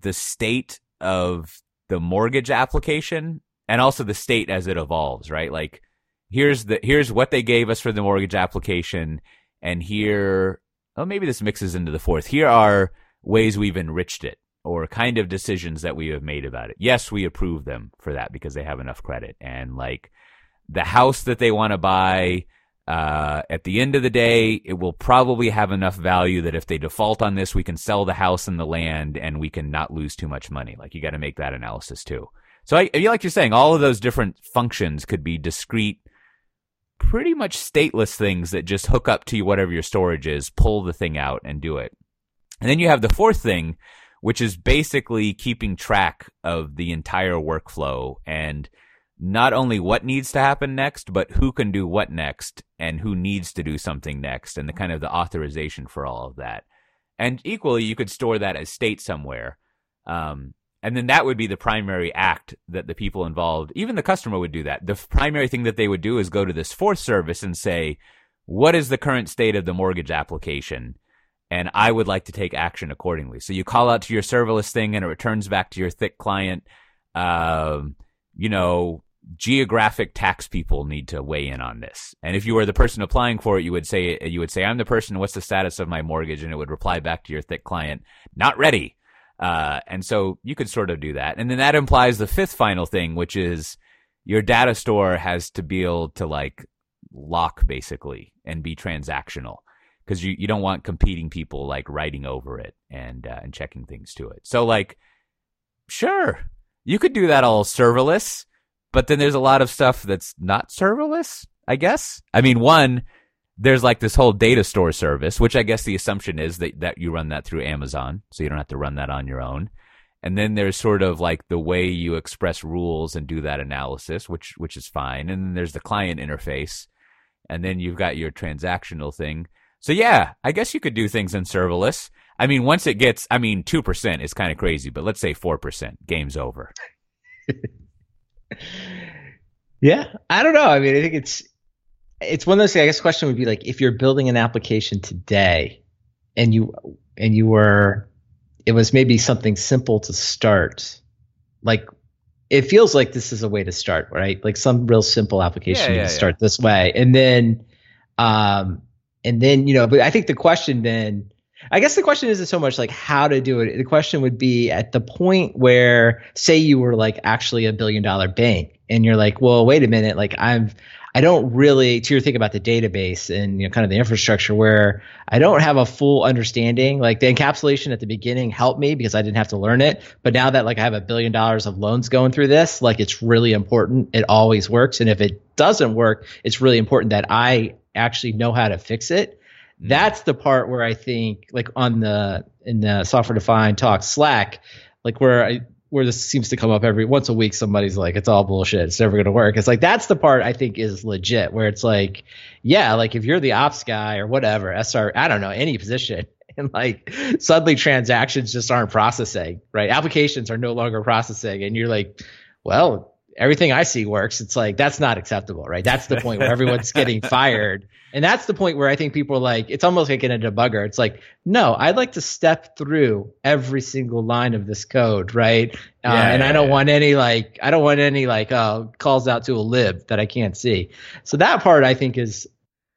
the state of the mortgage application and also the state as it evolves, right? Like here's the here's what they gave us for the mortgage application and here oh maybe this mixes into the fourth. Here are ways we've enriched it or kind of decisions that we have made about it. Yes, we approve them for that because they have enough credit. And like the house that they want to buy, uh, at the end of the day, it will probably have enough value that if they default on this, we can sell the house and the land and we can not lose too much money. Like you got to make that analysis too. So I, like you're saying, all of those different functions could be discrete, pretty much stateless things that just hook up to whatever your storage is, pull the thing out and do it. And then you have the fourth thing, which is basically keeping track of the entire workflow and not only what needs to happen next, but who can do what next and who needs to do something next and the kind of the authorization for all of that. And equally, you could store that as state somewhere. Um, and then that would be the primary act that the people involved, even the customer would do that. The primary thing that they would do is go to this fourth service and say, what is the current state of the mortgage application? and I would like to take action accordingly. So you call out to your serverless thing and it returns back to your thick client. Um, you know, geographic tax people need to weigh in on this. And if you were the person applying for it, you would say, you would say, I'm the person. What's the status of my mortgage? And it would reply back to your thick client, not ready. Uh, and so you could sort of do that. And then that implies the fifth final thing, which is your data store has to be able to like lock basically and be transactional because you, you don't want competing people like writing over it and uh, and checking things to it. So like, sure, you could do that all serverless, but then there's a lot of stuff that's not serverless. I guess. I mean, one, there's like this whole data store service, which I guess the assumption is that that you run that through Amazon, so you don't have to run that on your own. And then there's sort of like the way you express rules and do that analysis, which which is fine. And then there's the client interface, and then you've got your transactional thing. So yeah, I guess you could do things in serverless. I mean, once it gets, I mean, two percent is kind of crazy, but let's say four percent, game's over. yeah, I don't know. I mean, I think it's it's one of those. Things, I guess question would be like if you're building an application today, and you and you were, it was maybe something simple to start, like it feels like this is a way to start, right? Like some real simple application yeah, yeah, to start yeah. this way, and then, um, and then you know, but I think the question then. I guess the question isn't so much like how to do it. The question would be at the point where, say, you were like actually a billion dollar bank, and you're like, well, wait a minute, like I'm I don't really to your thing about the database and you know kind of the infrastructure where I don't have a full understanding. Like the encapsulation at the beginning helped me because I didn't have to learn it. But now that like I have a billion dollars of loans going through this, like it's really important. It always works. And if it doesn't work, it's really important that I actually know how to fix it. Mm. That's the part where I think like on the in the software defined talk Slack, like where I where this seems to come up every once a week somebody's like it's all bullshit. It's never going to work. It's like that's the part i think is legit where it's like yeah like if you're the ops guy or whatever sr i don't know any position and like suddenly transactions just aren't processing right? Applications are no longer processing and you're like well everything I see works. It's like that's not acceptable, right? That's the point where everyone's getting fired. And that's the point where I think people are like, it's almost like in a debugger. It's like, no, I'd like to step through every single line of this code, right? Uh, yeah, and I don't yeah. want any like, I don't want any like uh, calls out to a lib that I can't see. So that part I think is,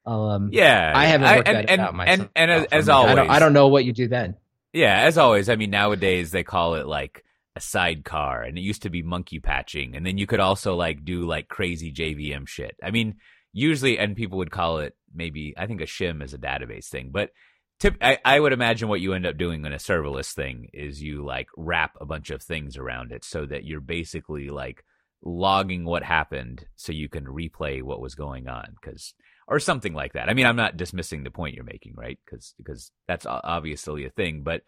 um, yeah, I haven't worked I, and, that out myself. And, and, and as, as always, I don't, I don't know what you do then. Yeah, as always, I mean, nowadays they call it like a sidecar and it used to be monkey patching and then you could also like do like crazy JVM shit. I mean, usually and people would call it maybe I think a shim is a database thing, but tip I, I would imagine what you end up doing in a serverless thing is you like wrap a bunch of things around it so that you're basically like logging what happened so you can replay what was going on cuz or something like that. I mean, I'm not dismissing the point you're making, right? Cuz because that's obviously a thing, but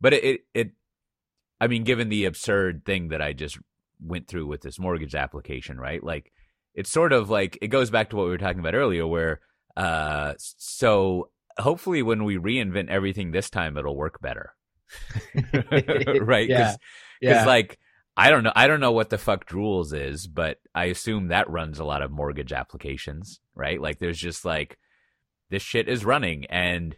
but it it I mean, given the absurd thing that I just went through with this mortgage application, right? Like, it's sort of like it goes back to what we were talking about earlier, where uh, so hopefully when we reinvent everything this time, it'll work better, right? Because, yeah. yeah. like. I don't know. I don't know what the fuck Drools is, but I assume that runs a lot of mortgage applications, right? Like, there's just like this shit is running, and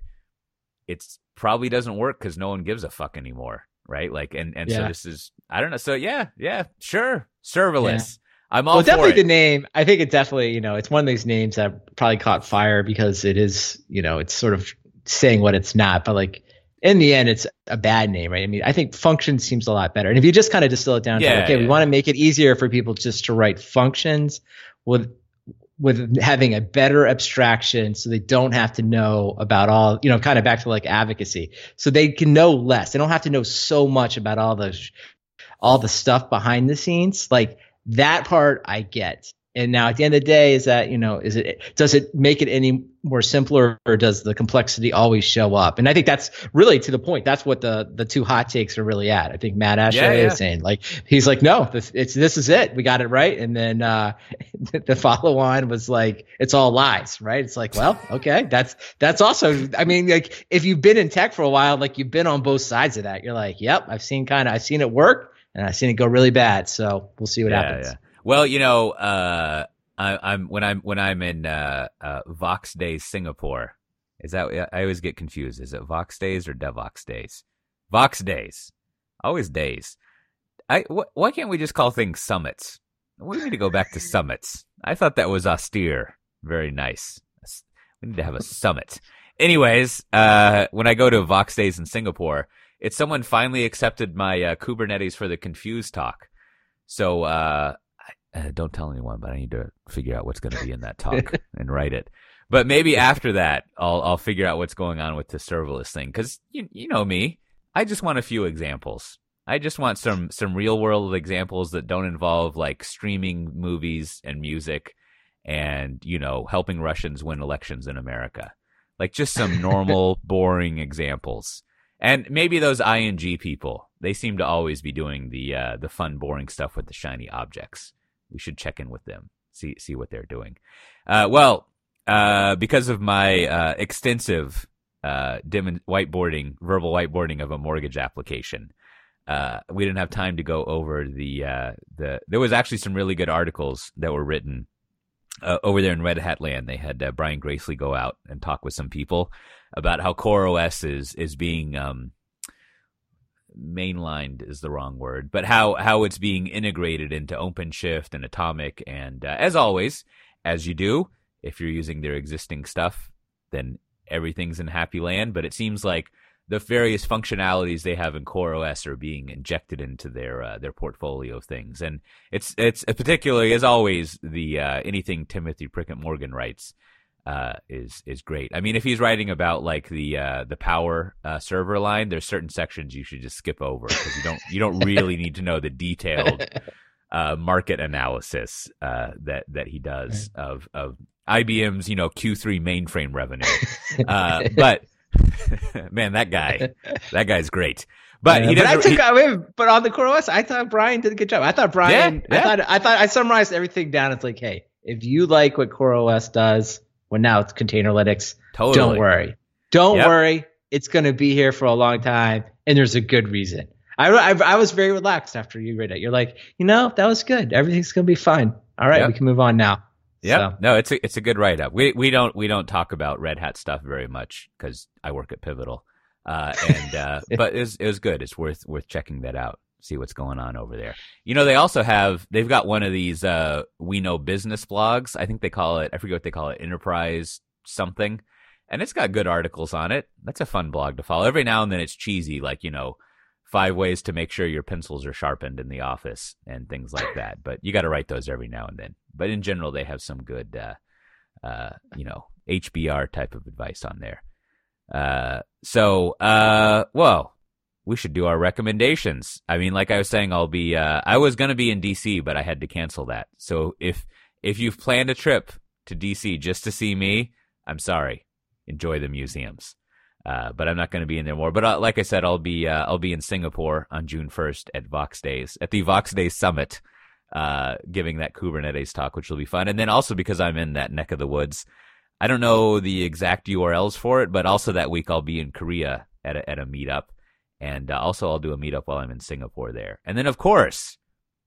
it's probably doesn't work because no one gives a fuck anymore right? Like, and and yeah. so this is I don't know. So yeah, yeah, sure, serverless. Yeah. I'm all well, definitely it. the name. I think it definitely, you know, it's one of these names that probably caught fire because it is, you know, it's sort of saying what it's not, but like in the end, it's a bad name, right? I mean, I think function seems a lot better. And if you just kind of distill it down yeah, to, okay, yeah. we want to make it easier for people just to write functions with with having a better abstraction so they don't have to know about all you know kind of back to like advocacy. So they can know less. They don't have to know so much about all the all the stuff behind the scenes. Like that part i get and now at the end of the day, is that, you know, is it, does it make it any more simpler or does the complexity always show up? And I think that's really to the point. That's what the, the two hot takes are really at. I think Matt Asay yeah, yeah. is saying like, he's like, no, this, it's, this is it. We got it right. And then, uh, the follow on was like, it's all lies, right? It's like, well, okay. That's, that's also, I mean, like if you've been in tech for a while, like you've been on both sides of that. You're like, yep, I've seen kind of, I've seen it work and I've seen it go really bad. So we'll see what yeah, happens. Well, you know, uh, I, am when I'm when I'm in uh, uh, Voxxed Days Singapore. Is that I always get confused? Is it Voxxed Days or Devoxx Days? Voxxed Days, always days. I wh- why can't we just call things summits? We need to go back to summits. I thought that was austere. Very nice. We need to have a summit. Anyways, uh, when I go to Voxxed Days in Singapore, it's someone finally accepted my uh, Kubernetes for the Confused talk. So uh, uh, don't tell anyone, but I need to figure out what's going to be in that talk and write it. But maybe after that, I'll I'll figure out what's going on with the serverless thing because you you know me, I just want a few examples. I just want some some real world examples that don't involve like streaming movies and music and you know helping Russians win elections in America. Like just some normal boring examples. And maybe those ING people, they seem to always be doing the uh, the fun boring stuff with the shiny objects. We should check in with them, see see what they're doing. Uh, well, uh, because of my uh, extensive uh, dim- whiteboarding, verbal whiteboarding of a mortgage application, uh, we didn't have time to go over the uh, the. There was actually some really good articles that were written over there in Red Hat Land. They had Brian Gracely go out and talk with some people about how CoreOS is is being um, mainlined is the wrong word, but how how it's being integrated into OpenShift and Atomic. And uh, as always, as you do, if you're using their existing stuff, then everything's in happy land. But it seems like the various functionalities they have in CoreOS are being injected into their uh, their portfolio of things, and it's it's particularly as always the uh, anything Timothy Prickett Morgan writes uh, is is great. I mean, if he's writing about like the uh, the power uh, server line, there's certain sections you should just skip over because you don't you don't really need to know the detailed uh, market analysis that that he does of of IBM's you know Q3 mainframe revenue, but Man, that guy, that guy's great. But yeah, he but I took, I mean, but on the CoreOS, I thought Brian did a good job. I thought Brian, Yeah, yeah. I thought, I thought I summarized everything down. It's like, hey, if you like what CoreOS does, well, now it's Container Linux. Totally. Don't worry, don't Yep. worry. It's going to be here for a long time, and there's a good reason. I, I, I was very relaxed after you read it. You're like, you know, that was good. Everything's going to be fine. All right, Yep. we can move on now. Yeah, So- no, it's a it's a good write up. We we don't we don't talk about Red Hat stuff very much because I work at Pivotal, uh, and uh, but it was it was good. It's worth worth checking that out. See what's going on over there. You know, they also have they've got one of these uh, we know business blogs. I think they call it I forget what they call it Enterprise something, and it's got good articles on it. That's a fun blog to follow. Every now and then it's cheesy, like you know. Five ways to make sure your pencils are sharpened in the office and things like that. But you got to write those every now and then. But in general, they have some good, uh, uh, you know, HBR type of advice on there. Uh, so, uh, well, we should do our recommendations. I mean, like I was saying, I'll be, uh, I was to be in DC, but I had to cancel that. So if, if you've planned a trip to DC just to see me, I'm sorry. Enjoy the museums. Uh, but I'm not going to be in there more. But uh, like I said, I'll be uh, I'll be in Singapore on June 1st at Voxxed Days at the Voxxed Days Summit, uh, giving that Kubernetes talk, which will be fun. And then also because I'm in that neck of the woods, I don't know the exact URLs for it, but also that week I'll be in Korea at a, at a meetup, and uh, also I'll do a meetup while I'm in Singapore there. And then of course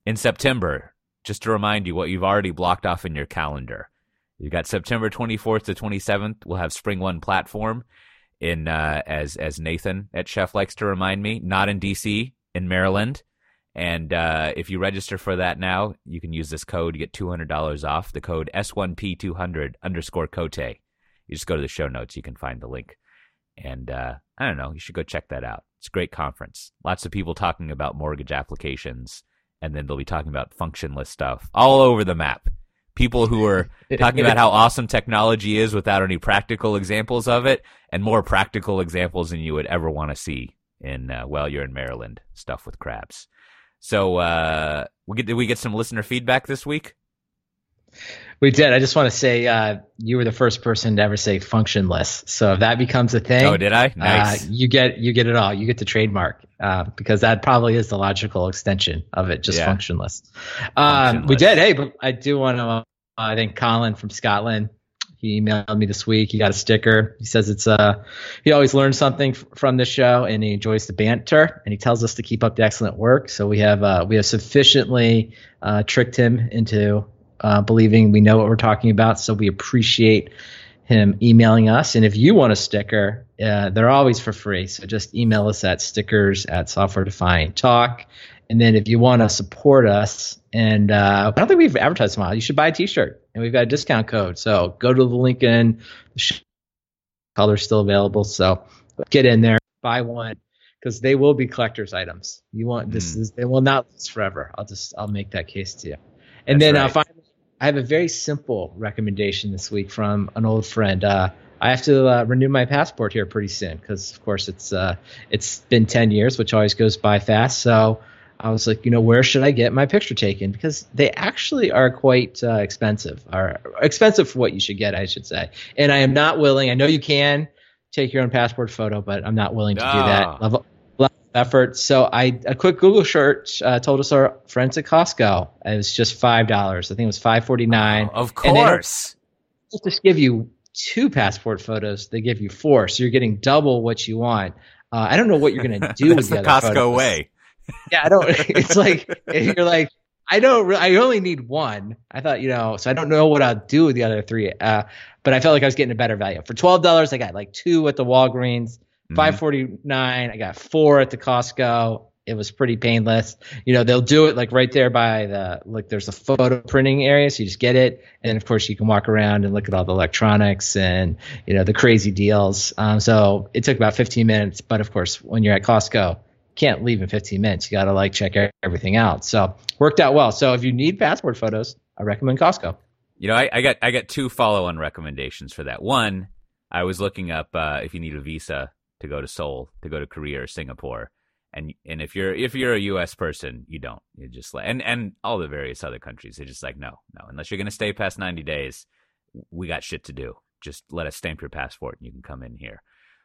in September, just to remind you what you've already blocked off in your calendar. You've got September 24th to 27th. We'll have SpringOne Platform in uh, as as Nathan at Chef likes to remind me, not in DC, in Maryland. And uh, if you register for that now, you can use this code to get two hundred dollars off. The code S1P two hundred underscore Cote. You just go to the show notes, you can find the link. And uh, I don't know, you should go check that out. It's a great conference. Lots of people talking about mortgage applications, and then they'll be talking about functionless stuff all over the map. People who are talking about how awesome technology is without any practical examples of it, and more practical examples than you would ever want to see in uh, well, you're in Maryland stuff with crabs. So uh, we get did we get some listener feedback this week? We did. I just want to say uh, you were the first person to ever say functionless. So if that becomes a thing, Oh, did I? Nice. uh, you get you get it all. You get the trademark uh, because that probably is the logical extension of it, just Yeah. functionless. Um, we did. Hey, but I do want to. Uh, I think Colin from Scotland. He emailed me this week. He got a sticker. He says it's uh he always learns something f- from this show and he enjoys the banter and he tells us to keep up the excellent work. So we have uh we have sufficiently uh tricked him into uh believing we know what we're talking about. So we appreciate him emailing us. And if you want a sticker, uh, they're always for free. So just email us at stickers at software defined talk. And then if you want to support us, and uh, I don't think we've advertised them out, you should buy a T-shirt, and we've got a discount code. So go to the link in. The color's still available, so get in there, buy one, because they will be collector's items. You want this Mm. is they will not last forever. I'll just I'll make that case to you. And That's then uh, right. finally, I have a very simple recommendation this week from an old friend. Uh, I have to uh, renew my passport here pretty soon because, of course, it's uh, it's been ten years, which always goes by fast. So I was like, you know, where should I get my picture taken? Because they actually are quite uh, expensive, are expensive for what you should get, I should say. And I am not willing. I know you can take your own passport photo, but I'm not willing to do Ah. that level, level effort. So I a quick Google search uh, told us our friends at Costco it was just five dollars. I think it was five forty nine. of course. and they. Just give you two passport photos. They give you four, so you're getting double what you want. Uh, I don't know what you're gonna do with the the other Costco photos. way. Yeah, I don't. It's like you're like, I don't. Re- I only need one. I thought, you know, so I don't know what I'll do with the other three. Uh, but I felt like I was getting a better value for twelve dollars. I got like two at the Walgreens, Mhm. five forty nine. I got four at the Costco. It was pretty painless. You know, they'll do it like right there by the like. There's a photo printing area, so you just get it, and then of course you can walk around and look at all the electronics and you know the crazy deals. Um, so it took about 15 minutes, but of course when you're at Costco, can't leave in 15 minutes. You got to like check everything out. So worked out well. So if you need passport photos, I recommend Costco. You know, I, I got I got two follow on recommendations for that. One, I was looking up uh, if you need a visa to go to Seoul, to go to Korea or Singapore, and and if you're if you're a U.S. person, you don't. You just like and and all the various other countries, they're just like no, no, unless you're gonna stay past ninety days, we got shit to do. Just let us stamp your passport and you can come in here.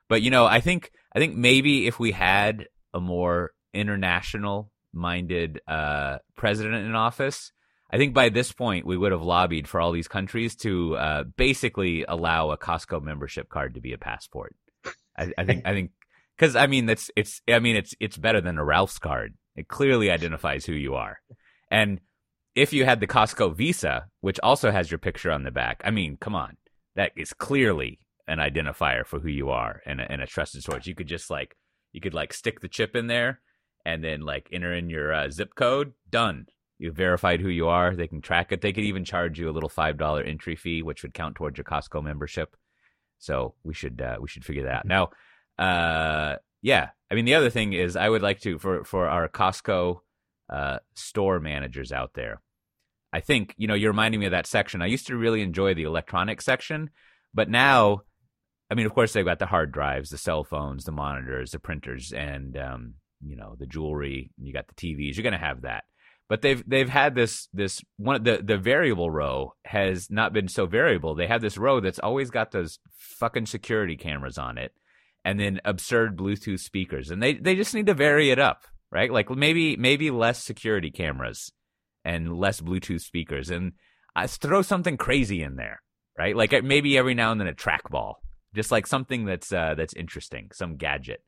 But you know, I think I think maybe if we had a more international minded uh, president in office, I think by this point we would have lobbied for all these countries to uh, basically allow a Costco membership card to be a passport. I, I think I think because I mean that's it's I mean it's it's better than a Ralph's card. It clearly identifies who you are, and if you had the Costco Visa, which also has your picture on the back, I mean, come on, that is clearly an identifier for who you are and a, and a trusted source. You could just like you could like stick the chip in there and then like enter in your uh, zip code. Done. You've verified who you are. They can track it. They could even charge you a little five dollar entry fee, which would count towards your Costco membership. So we should uh, we should figure that out. Now, uh, yeah. I mean, the other thing is, I would like to for for our Costco uh, store managers out there. I think you know you're reminding me of that section. I used to really enjoy the electronics section, but now, I mean, of course they've got the hard drives, the cell phones, the monitors, the printers, and um, you know the jewelry. You got the TVs. You're going to have that but they've they've had this this one the the variable row has not been so variable. They have this row that's always got those fucking security cameras on it, and then absurd Bluetooth speakers, and they they just need to vary it up, right? Like maybe maybe less security cameras and less Bluetooth speakers, and uh, throw something crazy in there, right? Like uh, maybe every now and then a trackball, just like something that's uh, that's interesting, some gadget,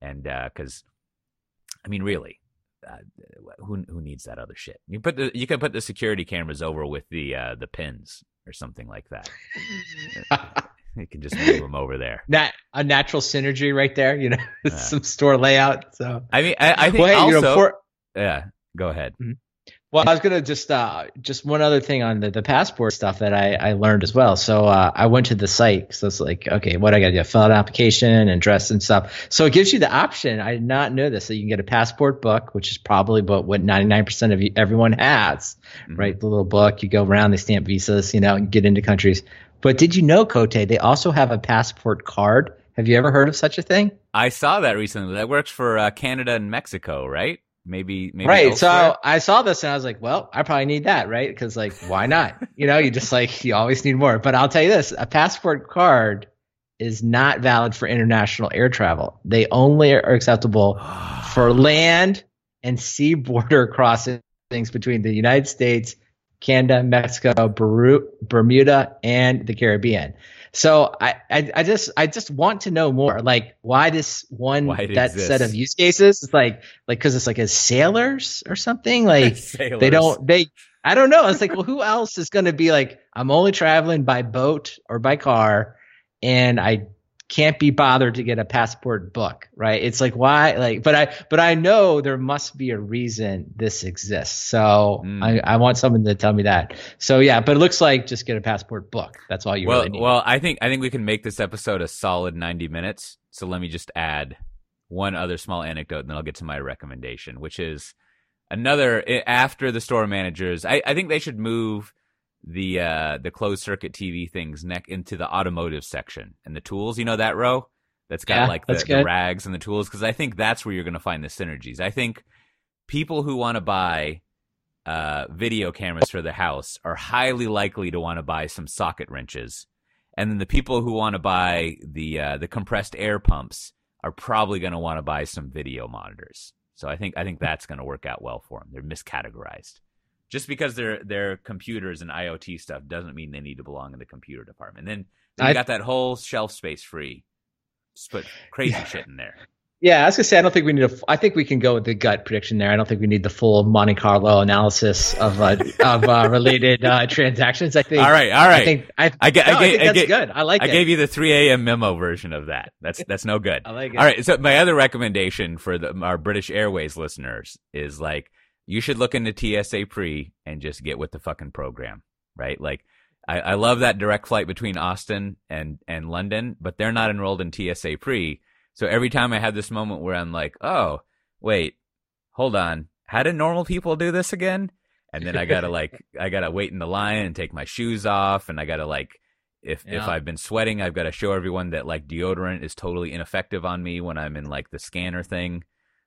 and because I mean really uh, who who needs that other shit? You put the you can put the security cameras over with the uh, the pins or something like that. you can just move them over there. Nat- a natural synergy right there. You know, Yeah. some store layout. So I mean, I, I think Well, hey, also. you know, for- yeah, go ahead. Well, I was gonna just uh, just one other thing on the, the passport stuff that I, I learned as well. So uh, I went to the site because it's like, okay, what I got to do? Fill out an application and dress and stuff. So it gives you the option. I did not know this. So you can get a passport book, which is probably what ninety nine percent of you, everyone has, Mhm. right? The little book. You go around, they stamp visas, you know, and get into countries. But did you know, Cote, they also have a passport card? Have you ever heard of such a thing? I saw that recently. That works for uh, Canada and Mexico, right? Maybe, maybe right. elsewhere? So I saw this and I was like, well, I probably need that, right? Because like, why not? You know, you just like you always need more. But I'll tell you this: a passport card is not valid for international air travel. They only are acceptable for land and sea border crossings between the United States, Canada, Mexico, Beru- Bermuda, and the Caribbean. So I, I, I just, I just want to know more. Like, why this one Why that exists. set of use cases? It's like, like, because it's like as sailors or something. Like, they don't, they, I don't know. It's like, well, who else is going to be like, I'm only traveling by boat or by car, and I can't be bothered to get a passport book, right? It's like why, like, but I, but I know there must be a reason this exists. So Mm. I, I want someone to tell me that. So yeah, but it looks like just get a passport book. That's all you well, really need. well, I think I think we can make this episode a solid ninety minutes. So let me just add one other small anecdote, and then I'll get to my recommendation, which is another after the store managers. I, I think they should move the uh, the closed circuit TV things neck into the automotive section and the tools. You know that row that's got Yeah, like the, the rags and the tools because I think that's where you're going to find the synergies. I think people who want to buy uh, video cameras for their house are highly likely to want to buy some socket wrenches, and then the people who want to buy the uh, the compressed air pumps are probably going to want to buy some video monitors. So I think I think that's going to work out well for them. They're miscategorized. Just because they're they're computers and IoT stuff doesn't mean they need to belong in the computer department. And then, then I- got that whole shelf space free. Just put crazy shit in there. Yeah, I was gonna say I don't think we need a. I think we can go with the gut prediction there. I don't think we need the full Monte Carlo analysis of uh, of uh, related uh, transactions. I think. All right, all right. I think I. I, no, I, I ga- think I that's ga- good. I like I it. gave you the 3 a.m. memo version of that. That's that's no good. I like it. All right. So my other recommendation for the, our British Airways listeners is like you should look into TSA pre and just get with the fucking program, right? Like I, I love that direct flight between Austin and and London, but they're not enrolled in TSA pre. So every time I have this moment where I'm like, oh wait, hold on, how do normal people do this again? And then I gotta like I gotta wait in the line and take my shoes off, and I gotta like if if I've been sweating, I've got to show everyone that like deodorant is totally ineffective on me when I'm in like the scanner thing.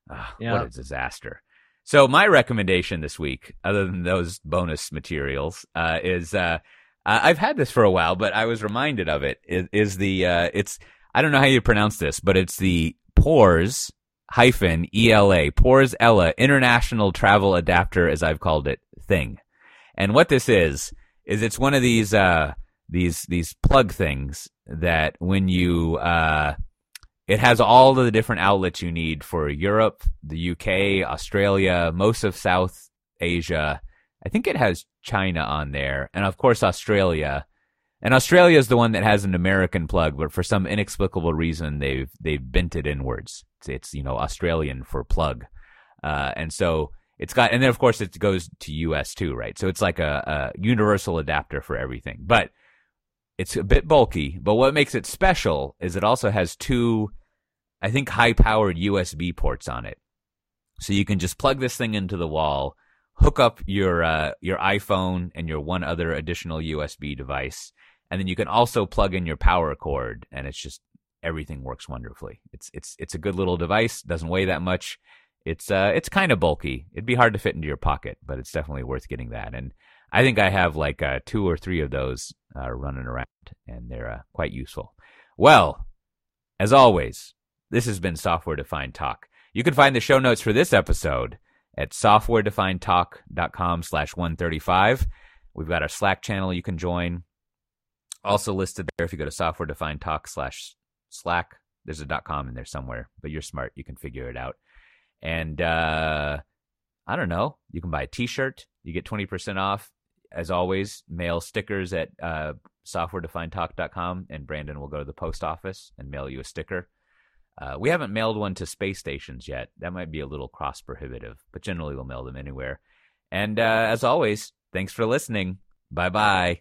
Ah, Yeah. What a disaster. So my recommendation this week, other than those bonus materials, uh, is uh, I've had this for a while, but I was reminded of it. Is, is the uh, it's I don't know how you pronounce this, but it's the Pores hyphen ELA Pores Ella International Travel Adapter, as I've called it, thing. And what this is is it's one of these uh, these these plug things that when you uh, it has all of the different outlets you need for Europe, the UK, Australia, most of South Asia. I think it has China on there, and of course Australia. And Australia is the one that has an American plug, but for some inexplicable reason they've they've bent it inwards. It's, it's you know Australian for plug, uh, and so it's got. And then of course it goes to US too, right? So it's like a, a universal adapter for everything. But it's a bit bulky. But what makes it special is it also has two, I think, high powered USB ports on it. So you can just plug this thing into the wall, hook up your uh, your iPhone and your one other additional USB device, and then you can also plug in your power cord, and it's just everything works wonderfully. It's it's it's a good little device. Doesn't weigh that much. It's uh it's kind of bulky. It'd be hard to fit into your pocket, but it's definitely worth getting that. And I think I have like uh, two or three of those uh, running around, and they're uh, quite useful. Well, as always, this has been Software Defined Talk. You can find the show notes for this episode at softwaredefinedtalk.com slash 135. We've got our Slack channel you can join. Also listed there if you go to softwaredefined talk slash Slack. There's a .com in there somewhere, but you're smart. You can figure it out. And uh, I don't know. You can buy a T-shirt. You get 20% off. As always, mail stickers at uh, softwaredefinedtalk.com, and Brandon will go to the post office and mail you a sticker. Uh, we haven't mailed one to space stations yet. That might be a little cross prohibitive, but generally we'll mail them anywhere. And uh, as always, thanks for listening. Bye bye.